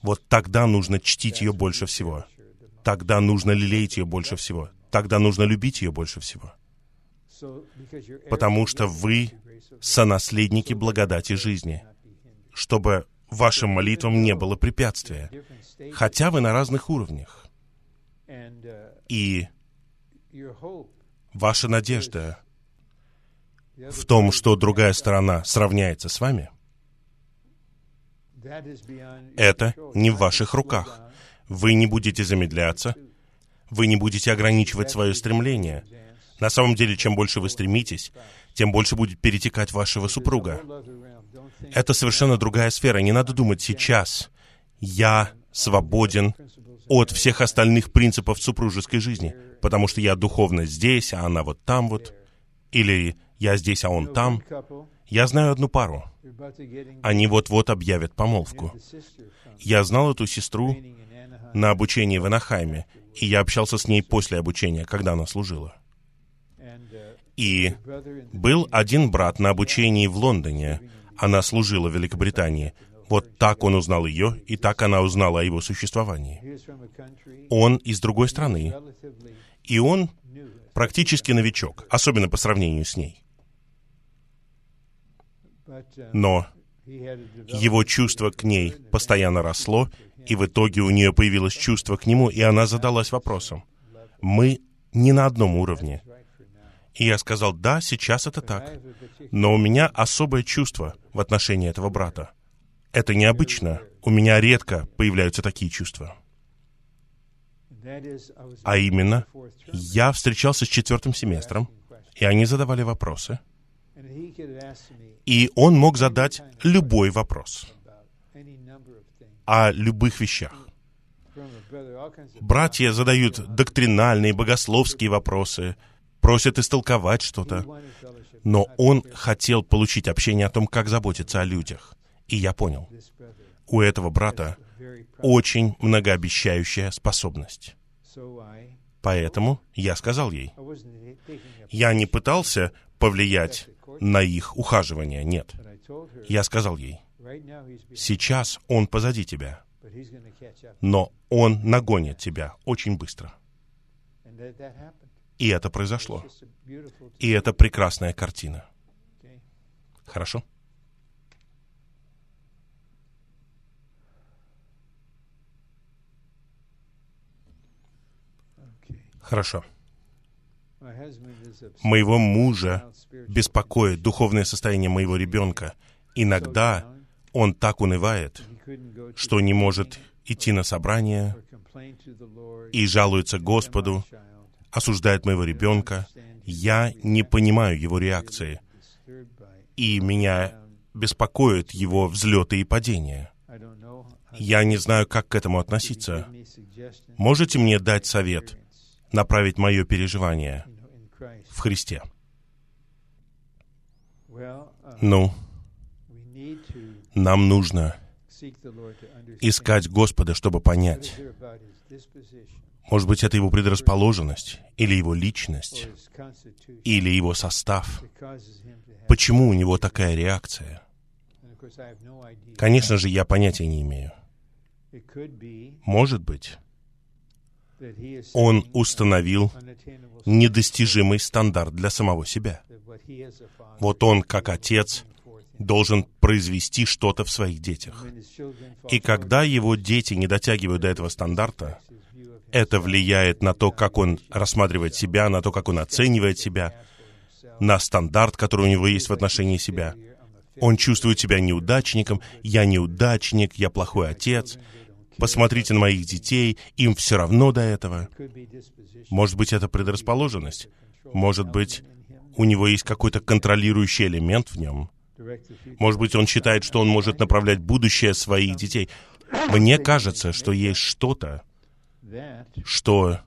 Вот тогда нужно чтить ее больше всего. Тогда нужно лелеять ее больше всего. Тогда нужно любить ее больше всего. Потому что вы сонаследники благодати жизни, чтобы вашим молитвам не было препятствия, хотя вы на разных уровнях. И ваша надежда в том, что другая сторона сравняется с вами, это не в ваших руках. Вы не будете замедляться, вы не будете ограничивать свое стремление. На самом деле, чем больше вы стремитесь, тем больше будет перетекать вашего супруга. Это совершенно другая сфера. Не надо думать сейчас. Я свободен от всех остальных принципов супружеской жизни, потому что я духовно здесь, а она вот там вот. Или я здесь, а он там. Я знаю одну пару. Они вот-вот объявят помолвку. Я знал эту сестру на обучении в Анахайме, и я общался с ней после обучения, когда она служила. И был один брат на обучении в Лондоне. Она служила в Великобритании. Вот так он узнал ее, и так она узнала о его существовании. Он из другой страны, и он практически новичок, особенно по сравнению с ней. Но его чувство к ней постоянно росло, и в итоге у нее появилось чувство к нему, и она задалась вопросом, мы не на одном уровне. И я сказал, да, сейчас это так, но у меня особое чувство в отношении этого брата. Это необычно, у меня редко появляются такие чувства. А именно, я встречался с четвертым семестром, и они задавали вопросы — и он мог задать любой вопрос о любых вещах. Братья задают доктринальные, богословские вопросы, просят истолковать что-то. Но он хотел получить общение о том, как заботиться о людях. И я понял, у этого брата очень многообещающая способность. Поэтому я сказал ей, я не пытался повлиять на их ухаживание. Нет. Я сказал ей, сейчас он позади тебя, но он нагонит тебя очень быстро. И это произошло. И это прекрасная картина. Хорошо? Хорошо. Моего мужа беспокоит духовное состояние моего ребенка. Иногда он так унывает, что не может идти на собрание и жалуется Господу, осуждает моего ребенка. Я не понимаю его реакции, и меня беспокоят его взлеты и падения. Я не знаю, как к этому относиться. Можете мне дать совет, направить мое переживание в Христе? Ну, нам нужно искать Господа, чтобы понять, может быть, это его предрасположенность, или его личность, или его состав. Почему у него такая реакция? Конечно же, я понятия не имею. Может быть, он установил недостижимый стандарт для самого себя. Вот он, как отец, должен произвести что-то в своих детях. И когда его дети не дотягивают до этого стандарта, это влияет на то, как он рассматривает себя, на то, как он оценивает себя, на стандарт, который у него есть в отношении себя. Он чувствует себя неудачником, я неудачник, я плохой отец, посмотрите на моих детей, им все равно до этого. Может быть, это предрасположенность. Может быть, у него есть какой-то контролирующий элемент в нем. Может быть, он считает, что он может направлять будущее своих детей. Мне кажется, что есть что-то, что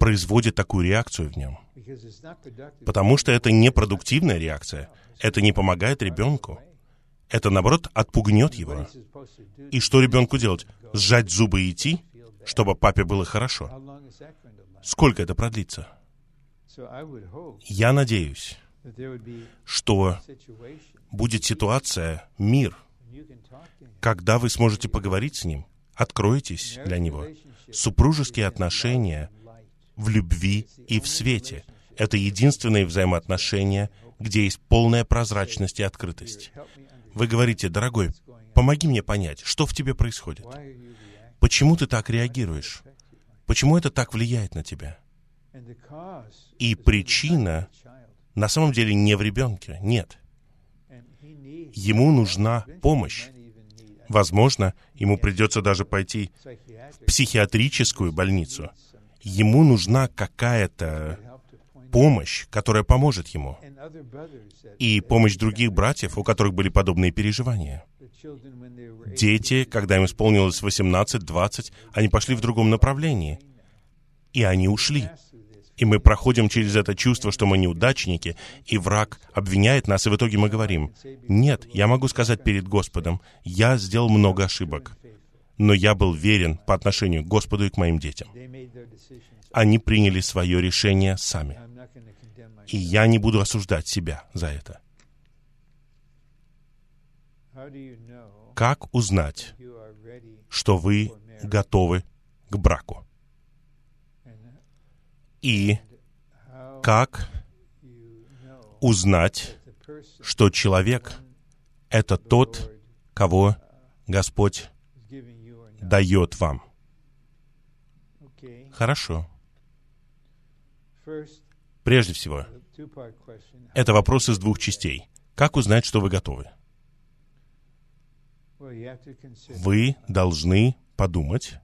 производит такую реакцию в нем. Потому что это непродуктивная реакция. Это не помогает ребенку. Это, наоборот, отпугнет его. И что ребенку делать? Сжать зубы и идти, чтобы папе было хорошо? Сколько это продлится? Я надеюсь, что будет ситуация, мир, когда вы сможете поговорить с ним, откройтесь для него. Супружеские отношения в любви и в свете — это единственные взаимоотношения, где есть полная прозрачность и открытость. Вы говорите, дорогой, помоги мне понять, что в тебе происходит. Почему ты так реагируешь? Почему это так влияет на тебя? И причина на самом деле не в ребенке, нет. Ему нужна помощь. Возможно, ему придется даже пойти в психиатрическую больницу. Ему нужна какая-то помощь, которая поможет ему. И помощь других братьев, у которых были подобные переживания. Дети, когда им исполнилось 18-20, они пошли в другом направлении. И они ушли. И мы проходим через это чувство, что мы неудачники, и враг обвиняет нас, и в итоге мы говорим, «Нет, я могу сказать перед Господом, я сделал много ошибок, но я был верен по отношению к Господу и к моим детям». Они приняли свое решение сами. И я не буду осуждать себя за это. Как узнать, что вы готовы к браку? И как узнать, что человек — это тот, кого Господь дает вам? Хорошо. Прежде всего, это вопрос из двух частей. Как узнать, что вы готовы? Вы должны подумать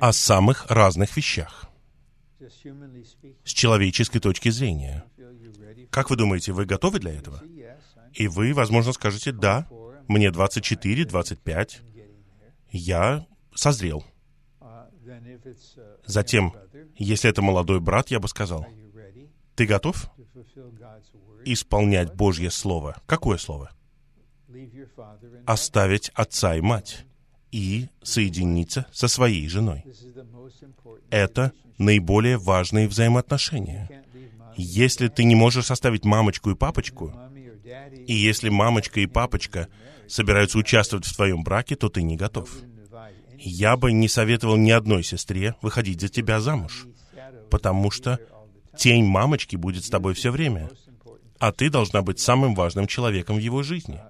о самых разных вещах с человеческой точки зрения. Как вы думаете, вы готовы для этого? И вы, возможно, скажете, да, мне 24, 25, я созрел. Затем, если это молодой брат, я бы сказал, ты готов исполнять Божье Слово? Какое Слово? Оставить отца и мать и соединиться со своей женой. Это наиболее важные взаимоотношения. Если ты не можешь оставить мамочку и папочку, и если мамочка и папочка собираются участвовать в твоем браке, то ты не готов. Я бы не советовал ни одной сестре выходить за тебя замуж, потому что тень мамочки будет с тобой все время, а ты должна быть самым важным человеком в его жизни.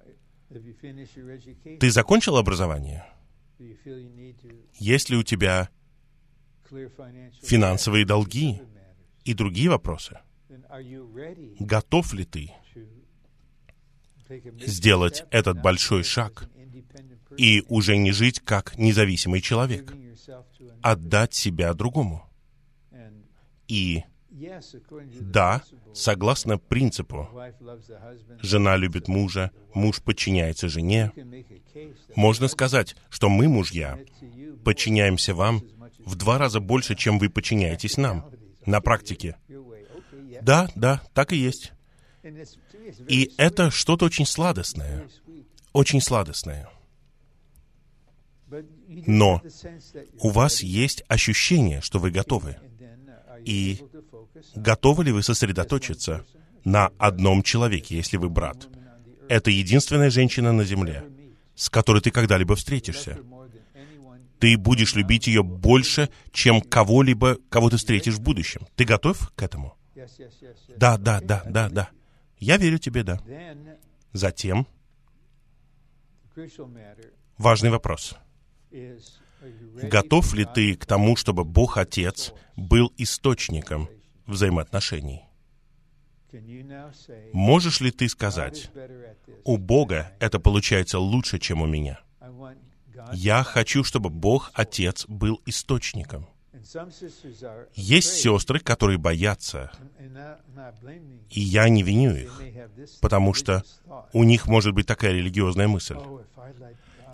Ты закончил образование? Есть ли у тебя финансовые долги и другие вопросы? Готов ли ты сделать этот большой шаг и уже не жить как независимый человек, отдать себя другому? И да, согласно принципу, жена любит мужа, муж подчиняется жене. Можно сказать, что мы, мужья, подчиняемся вам в два раза больше, чем вы подчиняетесь нам на практике. Да, да, так и есть. И это что-то очень сладостное, очень сладостное. Но у вас есть ощущение, что вы готовы. И готовы ли вы сосредоточиться на одном человеке, если вы брат? Это единственная женщина на земле, с которой ты когда-либо встретишься. Ты будешь любить ее больше, чем кого-либо, кого ты встретишь в будущем. Ты готов к этому? Да, да, да, да, да. Я верю тебе, да. Затем важный вопрос. Готов ли ты к тому, чтобы Бог Отец был источником взаимоотношений? Можешь ли ты сказать, у Бога это получается лучше, чем у меня? Я хочу, чтобы Бог Отец был источником. Есть сестры, которые боятся, и я не виню их, потому что у них может быть такая религиозная мысль.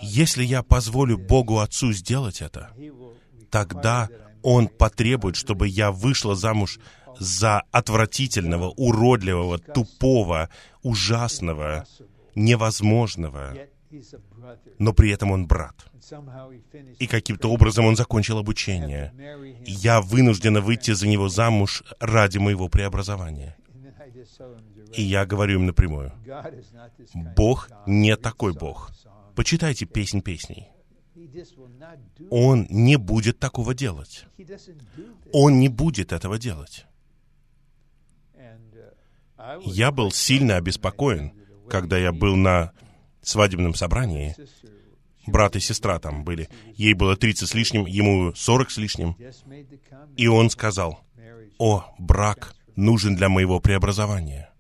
Если я позволю Богу Отцу сделать это, тогда Он потребует, чтобы я вышла замуж за отвратительного, уродливого, тупого, ужасного, невозможного, но при этом он брат. И каким-то образом он закончил обучение. Я вынуждена выйти за него замуж ради моего преобразования. И я говорю им напрямую, Бог не такой Бог. Почитайте песнь песней. Он не будет такого делать. Он не будет этого делать. Я был сильно обеспокоен, когда я был на свадебном собрании. Брат и сестра там были. Ей было 30 с лишним, ему 40 с лишним. И он сказал, «О, брак нужен для моего преобразования».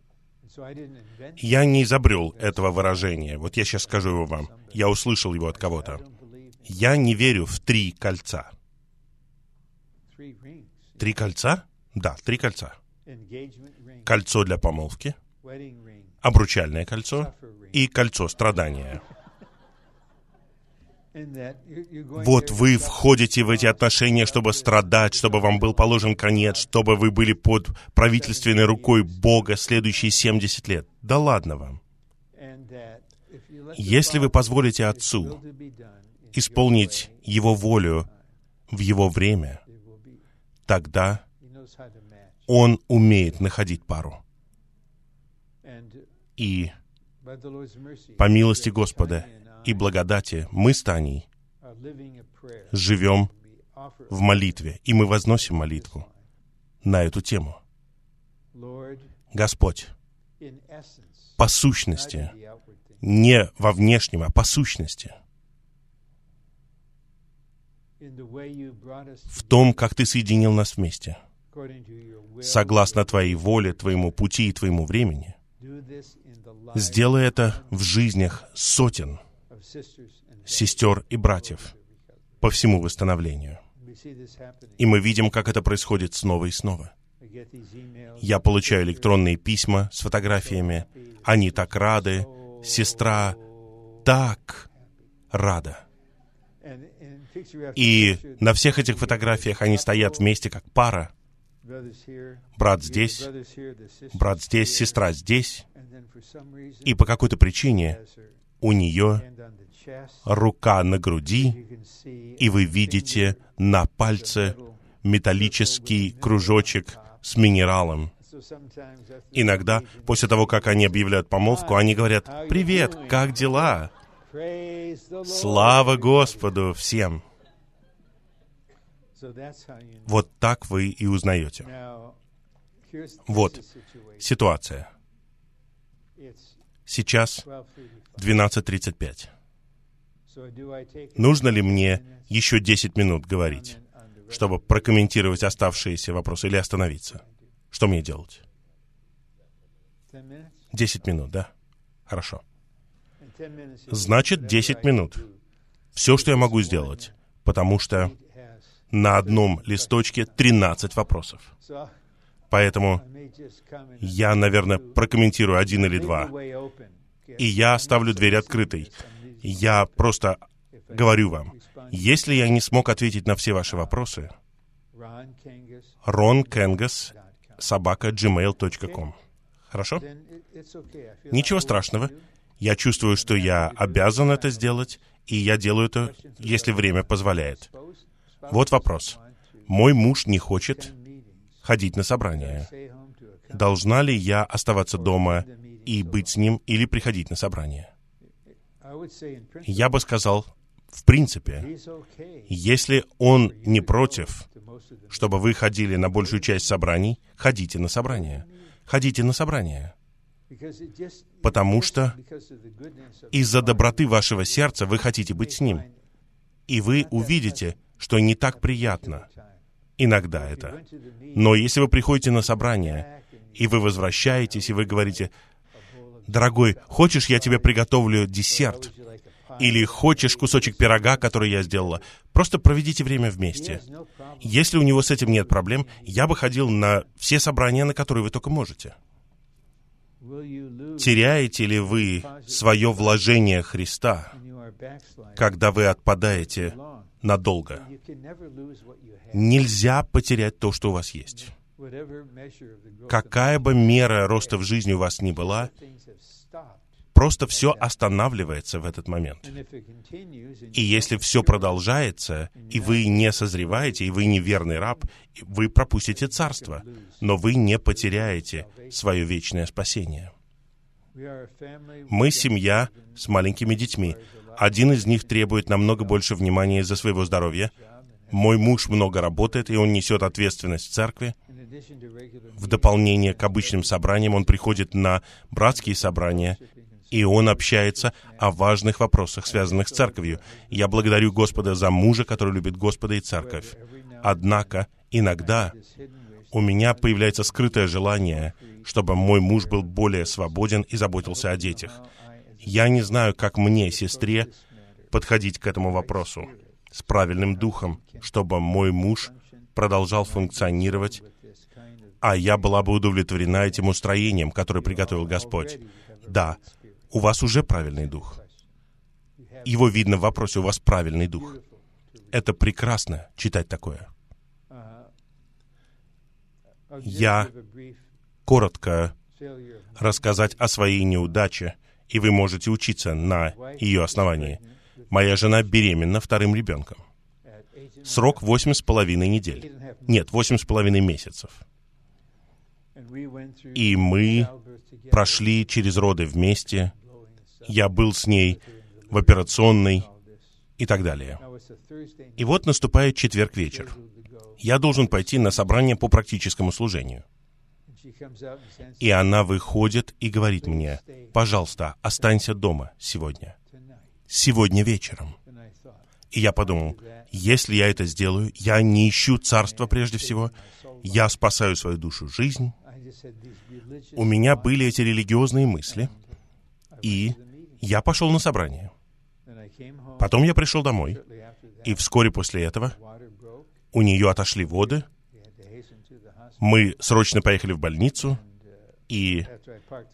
Я не изобрел этого выражения. Вот я сейчас скажу его вам. Я услышал его от кого-то. Я не верю в три кольца. Три кольца? Да, три кольца. Кольцо для помолвки, обручальное кольцо и кольцо страдания. Вот вы входите в эти отношения, чтобы страдать, чтобы вам был положен конец, чтобы вы были под правительственной рукой Бога следующие 70 лет. Да ладно вам. Если вы позволите Отцу исполнить Его волю в Его время, тогда Он умеет находить пару. И по милости Господа и благодати мы с Таней живем в молитве, и мы возносим молитву на эту тему. Господь, по сущности, не во внешнем, а по сущности, в том, как Ты соединил нас вместе, согласно Твоей воле, Твоему пути и Твоему времени, сделай это в жизнях сотен сестер и братьев по всему восстановлению. И мы видим, как это происходит снова и снова. Я получаю электронные письма с фотографиями. Они так рады. Сестра так рада. И на всех этих фотографиях они стоят вместе как пара. Брат здесь, брат здесь, сестра здесь. И по какой-то причине у нее рука на груди, и вы видите на пальце металлический кружочек с минералом. Иногда, после того, как они объявляют помолвку, они говорят, «Привет, как дела?» Слава Господу всем! Вот так вы и узнаете. Вот ситуация. Сейчас 12.35. Нужно ли мне еще 10 минут говорить, чтобы прокомментировать оставшиеся вопросы или остановиться? Что мне делать? 10 минут, да? Хорошо. Значит, 10 минут. Все, что я могу сделать, потому что на одном листочке 13 вопросов. Поэтому я, наверное, прокомментирую один или два. И я оставлю дверь открытой. Я просто говорю вам, если я не смог ответить на все ваши вопросы, Рон Кенгас, собака gmail.com. Хорошо? Ничего страшного. Я чувствую, что я обязан это сделать, и я делаю это, если время позволяет. Вот вопрос. Мой муж не хочет ходить на собрание. Должна ли я оставаться дома и быть с ним или приходить на собрание? Я бы сказал, в принципе, если он не против, чтобы вы ходили на большую часть собраний, ходите на собрание. Ходите на собрание. Потому что из-за доброты вашего сердца вы хотите быть с ним. И вы увидите, что не так приятно. Иногда это. Но если вы приходите на собрание, и вы возвращаетесь, и вы говорите, «Дорогой, хочешь, я тебе приготовлю десерт?» Или хочешь кусочек пирога, который я сделала? Просто проведите время вместе. Если у него с этим нет проблем, я бы ходил на все собрания, на которые вы только можете. Теряете ли вы свое вложение Христа, когда вы отпадаете надолго. Нельзя потерять то, что у вас есть. Какая бы мера роста в жизни у вас ни была, просто все останавливается в этот момент. И если все продолжается, и вы не созреваете, и вы не верный раб, вы пропустите царство, но вы не потеряете свое вечное спасение. Мы семья с маленькими детьми. Один из них требует намного больше внимания из-за своего здоровья. Мой муж много работает, и он несет ответственность в церкви. В дополнение к обычным собраниям он приходит на братские собрания, и он общается о важных вопросах, связанных с церковью. Я благодарю Господа за мужа, который любит Господа и церковь. Однако, иногда у меня появляется скрытое желание, чтобы мой муж был более свободен и заботился о детях. Я не знаю, как мне, сестре, подходить к этому вопросу с правильным духом, чтобы мой муж продолжал функционировать, а я была бы удовлетворена этим устроением, которое приготовил Господь. Да, у вас уже правильный дух. Его видно в вопросе, у вас правильный дух. Это прекрасно читать такое. Я коротко рассказать о своей неудаче, и вы можете учиться на ее основании. Моя жена беременна вторым ребенком. Срок восемь с половиной недель. Нет, восемь с половиной месяцев. И мы прошли через роды вместе. Я был с ней в операционной и так далее. И вот наступает четверг вечер. Я должен пойти на собрание по практическому служению. И она выходит и говорит мне, пожалуйста, останься дома сегодня. Сегодня вечером. И я подумал, если я это сделаю, я не ищу царства прежде всего, я спасаю свою душу, жизнь. У меня были эти религиозные мысли, и я пошел на собрание. Потом я пришел домой, и вскоре после этого у нее отошли воды, мы срочно поехали в больницу, и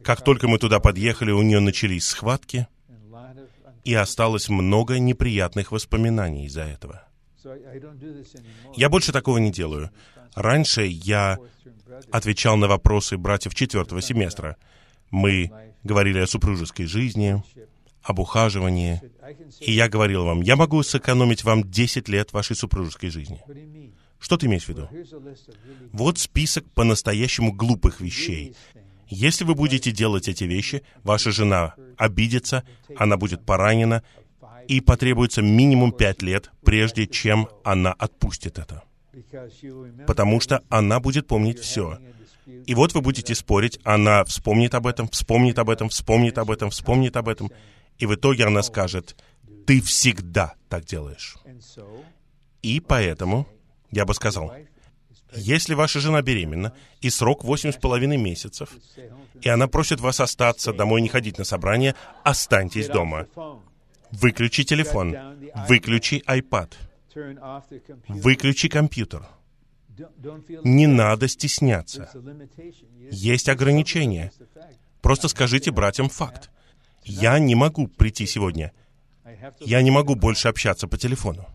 как только мы туда подъехали, у нее начались схватки, и осталось много неприятных воспоминаний из-за этого. Я больше такого не делаю. Раньше я отвечал на вопросы братьев четвертого семестра. Мы говорили о супружеской жизни, об ухаживании. И я говорил вам, я могу сэкономить вам 10 лет вашей супружеской жизни. Что ты имеешь в виду? Вот список по-настоящему глупых вещей. Если вы будете делать эти вещи, ваша жена обидится, она будет поранена, и потребуется минимум пять лет, прежде чем она отпустит это. Потому что она будет помнить все. И вот вы будете спорить, она вспомнит об этом, вспомнит об этом, вспомнит об этом, вспомнит об этом, и в итоге она скажет, ты всегда так делаешь. И поэтому я бы сказал, если ваша жена беременна, и срок восемь с половиной месяцев, и она просит вас остаться, домой не ходить на собрание, останьтесь дома. Выключи телефон, выключи iPad, выключи компьютер. Не надо стесняться. Есть ограничения. Просто скажите братьям факт. Я не могу прийти сегодня. Я не могу больше общаться по телефону.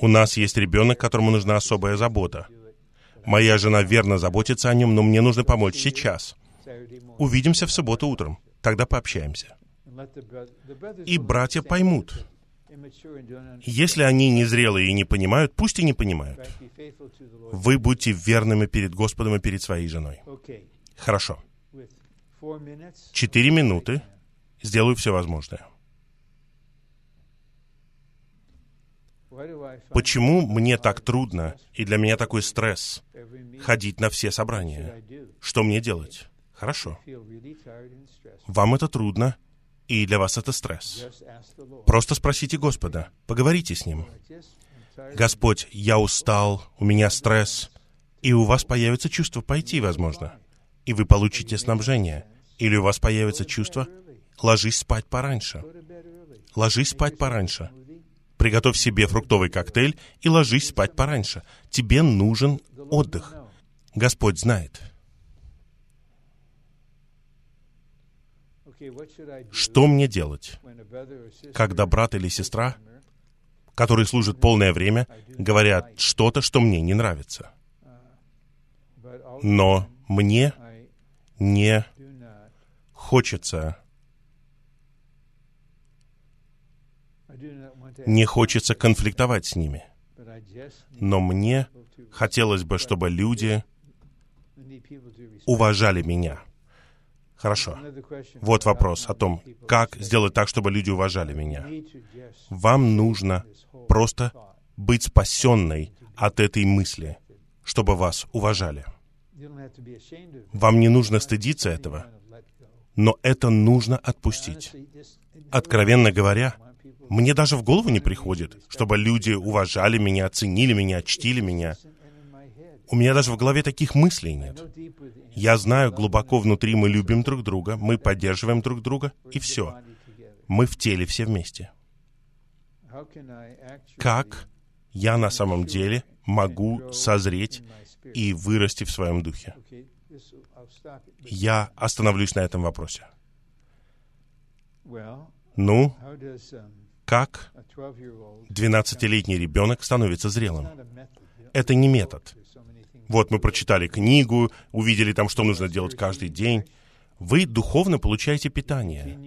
У нас есть ребенок, которому нужна особая забота. Моя жена верно заботится о нем, но мне нужно помочь сейчас. Увидимся в субботу утром. Тогда пообщаемся. И братья поймут. Если они незрелые и не понимают, пусть и не понимают. Вы будьте верными перед Господом и перед своей женой. Хорошо. Четыре минуты. Сделаю все возможное. Почему мне так трудно и для меня такой стресс ходить на все собрания? Что мне делать? Хорошо. Вам это трудно, и для вас это стресс. Просто спросите Господа, поговорите с Ним. Господь, я устал, у меня стресс, и у вас появится чувство пойти, возможно, и вы получите снабжение. Или у вас появится чувство, ложись спать пораньше. Ложись спать пораньше. Приготовь себе фруктовый коктейль и ложись спать пораньше. Тебе нужен отдых. Господь знает. Что мне делать, когда брат или сестра, которые служат полное время, говорят что-то, что мне не нравится? Но мне не хочется не хочется конфликтовать с ними. Но мне хотелось бы, чтобы люди уважали меня. Хорошо. Вот вопрос о том, как сделать так, чтобы люди уважали меня. Вам нужно просто быть спасенной от этой мысли, чтобы вас уважали. Вам не нужно стыдиться этого, но это нужно отпустить. Откровенно говоря, мне даже в голову не приходит, чтобы люди уважали меня, ценили меня, чтили меня. У меня даже в голове таких мыслей нет. Я знаю, глубоко внутри мы любим друг друга, мы поддерживаем друг друга, и все. Мы в теле все вместе. Как я на самом деле могу созреть и вырасти в своем духе? Я остановлюсь на этом вопросе. Ну, как 12-летний ребенок становится зрелым. Это не метод. Вот мы прочитали книгу, увидели там, что нужно делать каждый день. Вы духовно получаете питание.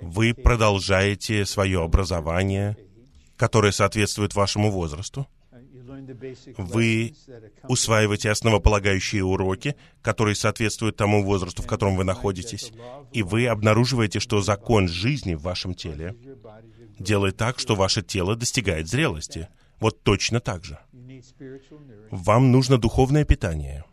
Вы продолжаете свое образование, которое соответствует вашему возрасту. Вы усваиваете основополагающие уроки, которые соответствуют тому возрасту, в котором вы находитесь. И вы обнаруживаете, что закон жизни в вашем теле делает так, что ваше тело достигает зрелости. Вот точно так же. Вам нужно духовное питание.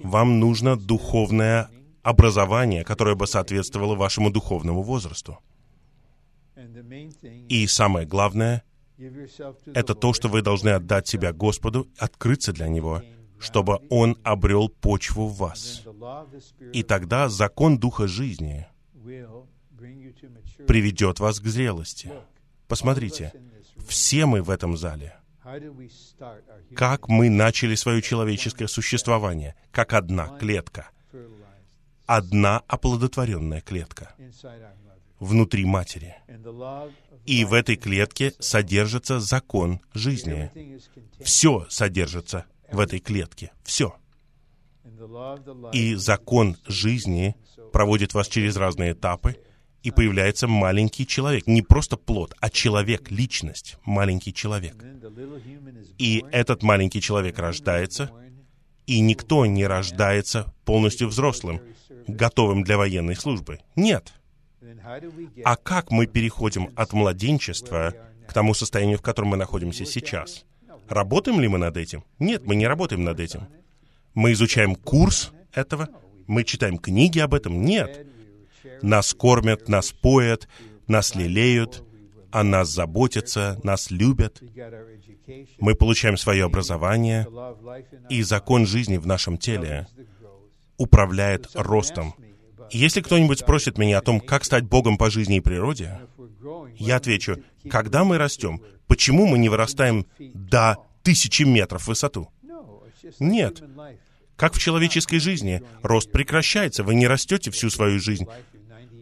Вам нужно духовное образование, которое бы соответствовало вашему духовному возрасту. И самое главное, это то, что вы должны отдать себя Господу, открыться для Него, чтобы Он обрел почву в вас. И тогда закон Духа жизни приведет вас к зрелости. Посмотрите, все мы в этом зале. Как мы начали свое человеческое существование? Как одна клетка. Одна оплодотворенная клетка внутри матери. И в этой клетке содержится закон жизни. Все содержится в этой клетке. Все. И закон жизни проводит вас через разные этапы, и появляется маленький человек. Не просто плод, а человек, личность, маленький человек. И этот маленький человек рождается, и никто не рождается полностью взрослым, готовым для военной службы. Нет. А как мы переходим от младенчества к тому состоянию, в котором мы находимся сейчас? Работаем ли мы над этим? Нет, мы не работаем над этим. Мы изучаем курс этого, мы читаем книги об этом. Нет. Нас кормят, нас поят, нас лелеют, о нас заботятся, нас любят. Мы получаем свое образование, и закон жизни в нашем теле управляет ростом. если кто-нибудь спросит меня о том, как стать Богом по жизни и природе, я отвечу, когда мы растем, почему мы не вырастаем до тысячи метров в высоту? Нет. Как в человеческой жизни, рост прекращается, вы не растете всю свою жизнь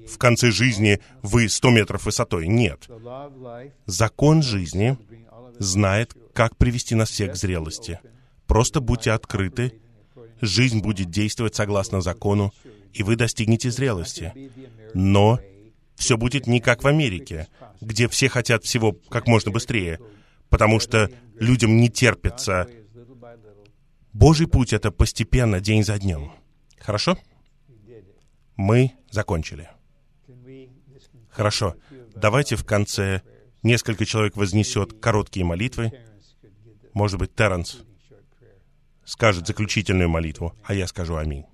в конце жизни вы 100 метров высотой. Нет. Закон жизни знает, как привести нас всех к зрелости. Просто будьте открыты, жизнь будет действовать согласно закону, и вы достигнете зрелости. Но все будет не как в Америке, где все хотят всего как можно быстрее, потому что людям не терпится. Божий путь — это постепенно, день за днем. Хорошо? Мы закончили. Хорошо, давайте в конце несколько человек вознесет короткие молитвы. Может быть, Терренс скажет заключительную молитву, а я скажу аминь.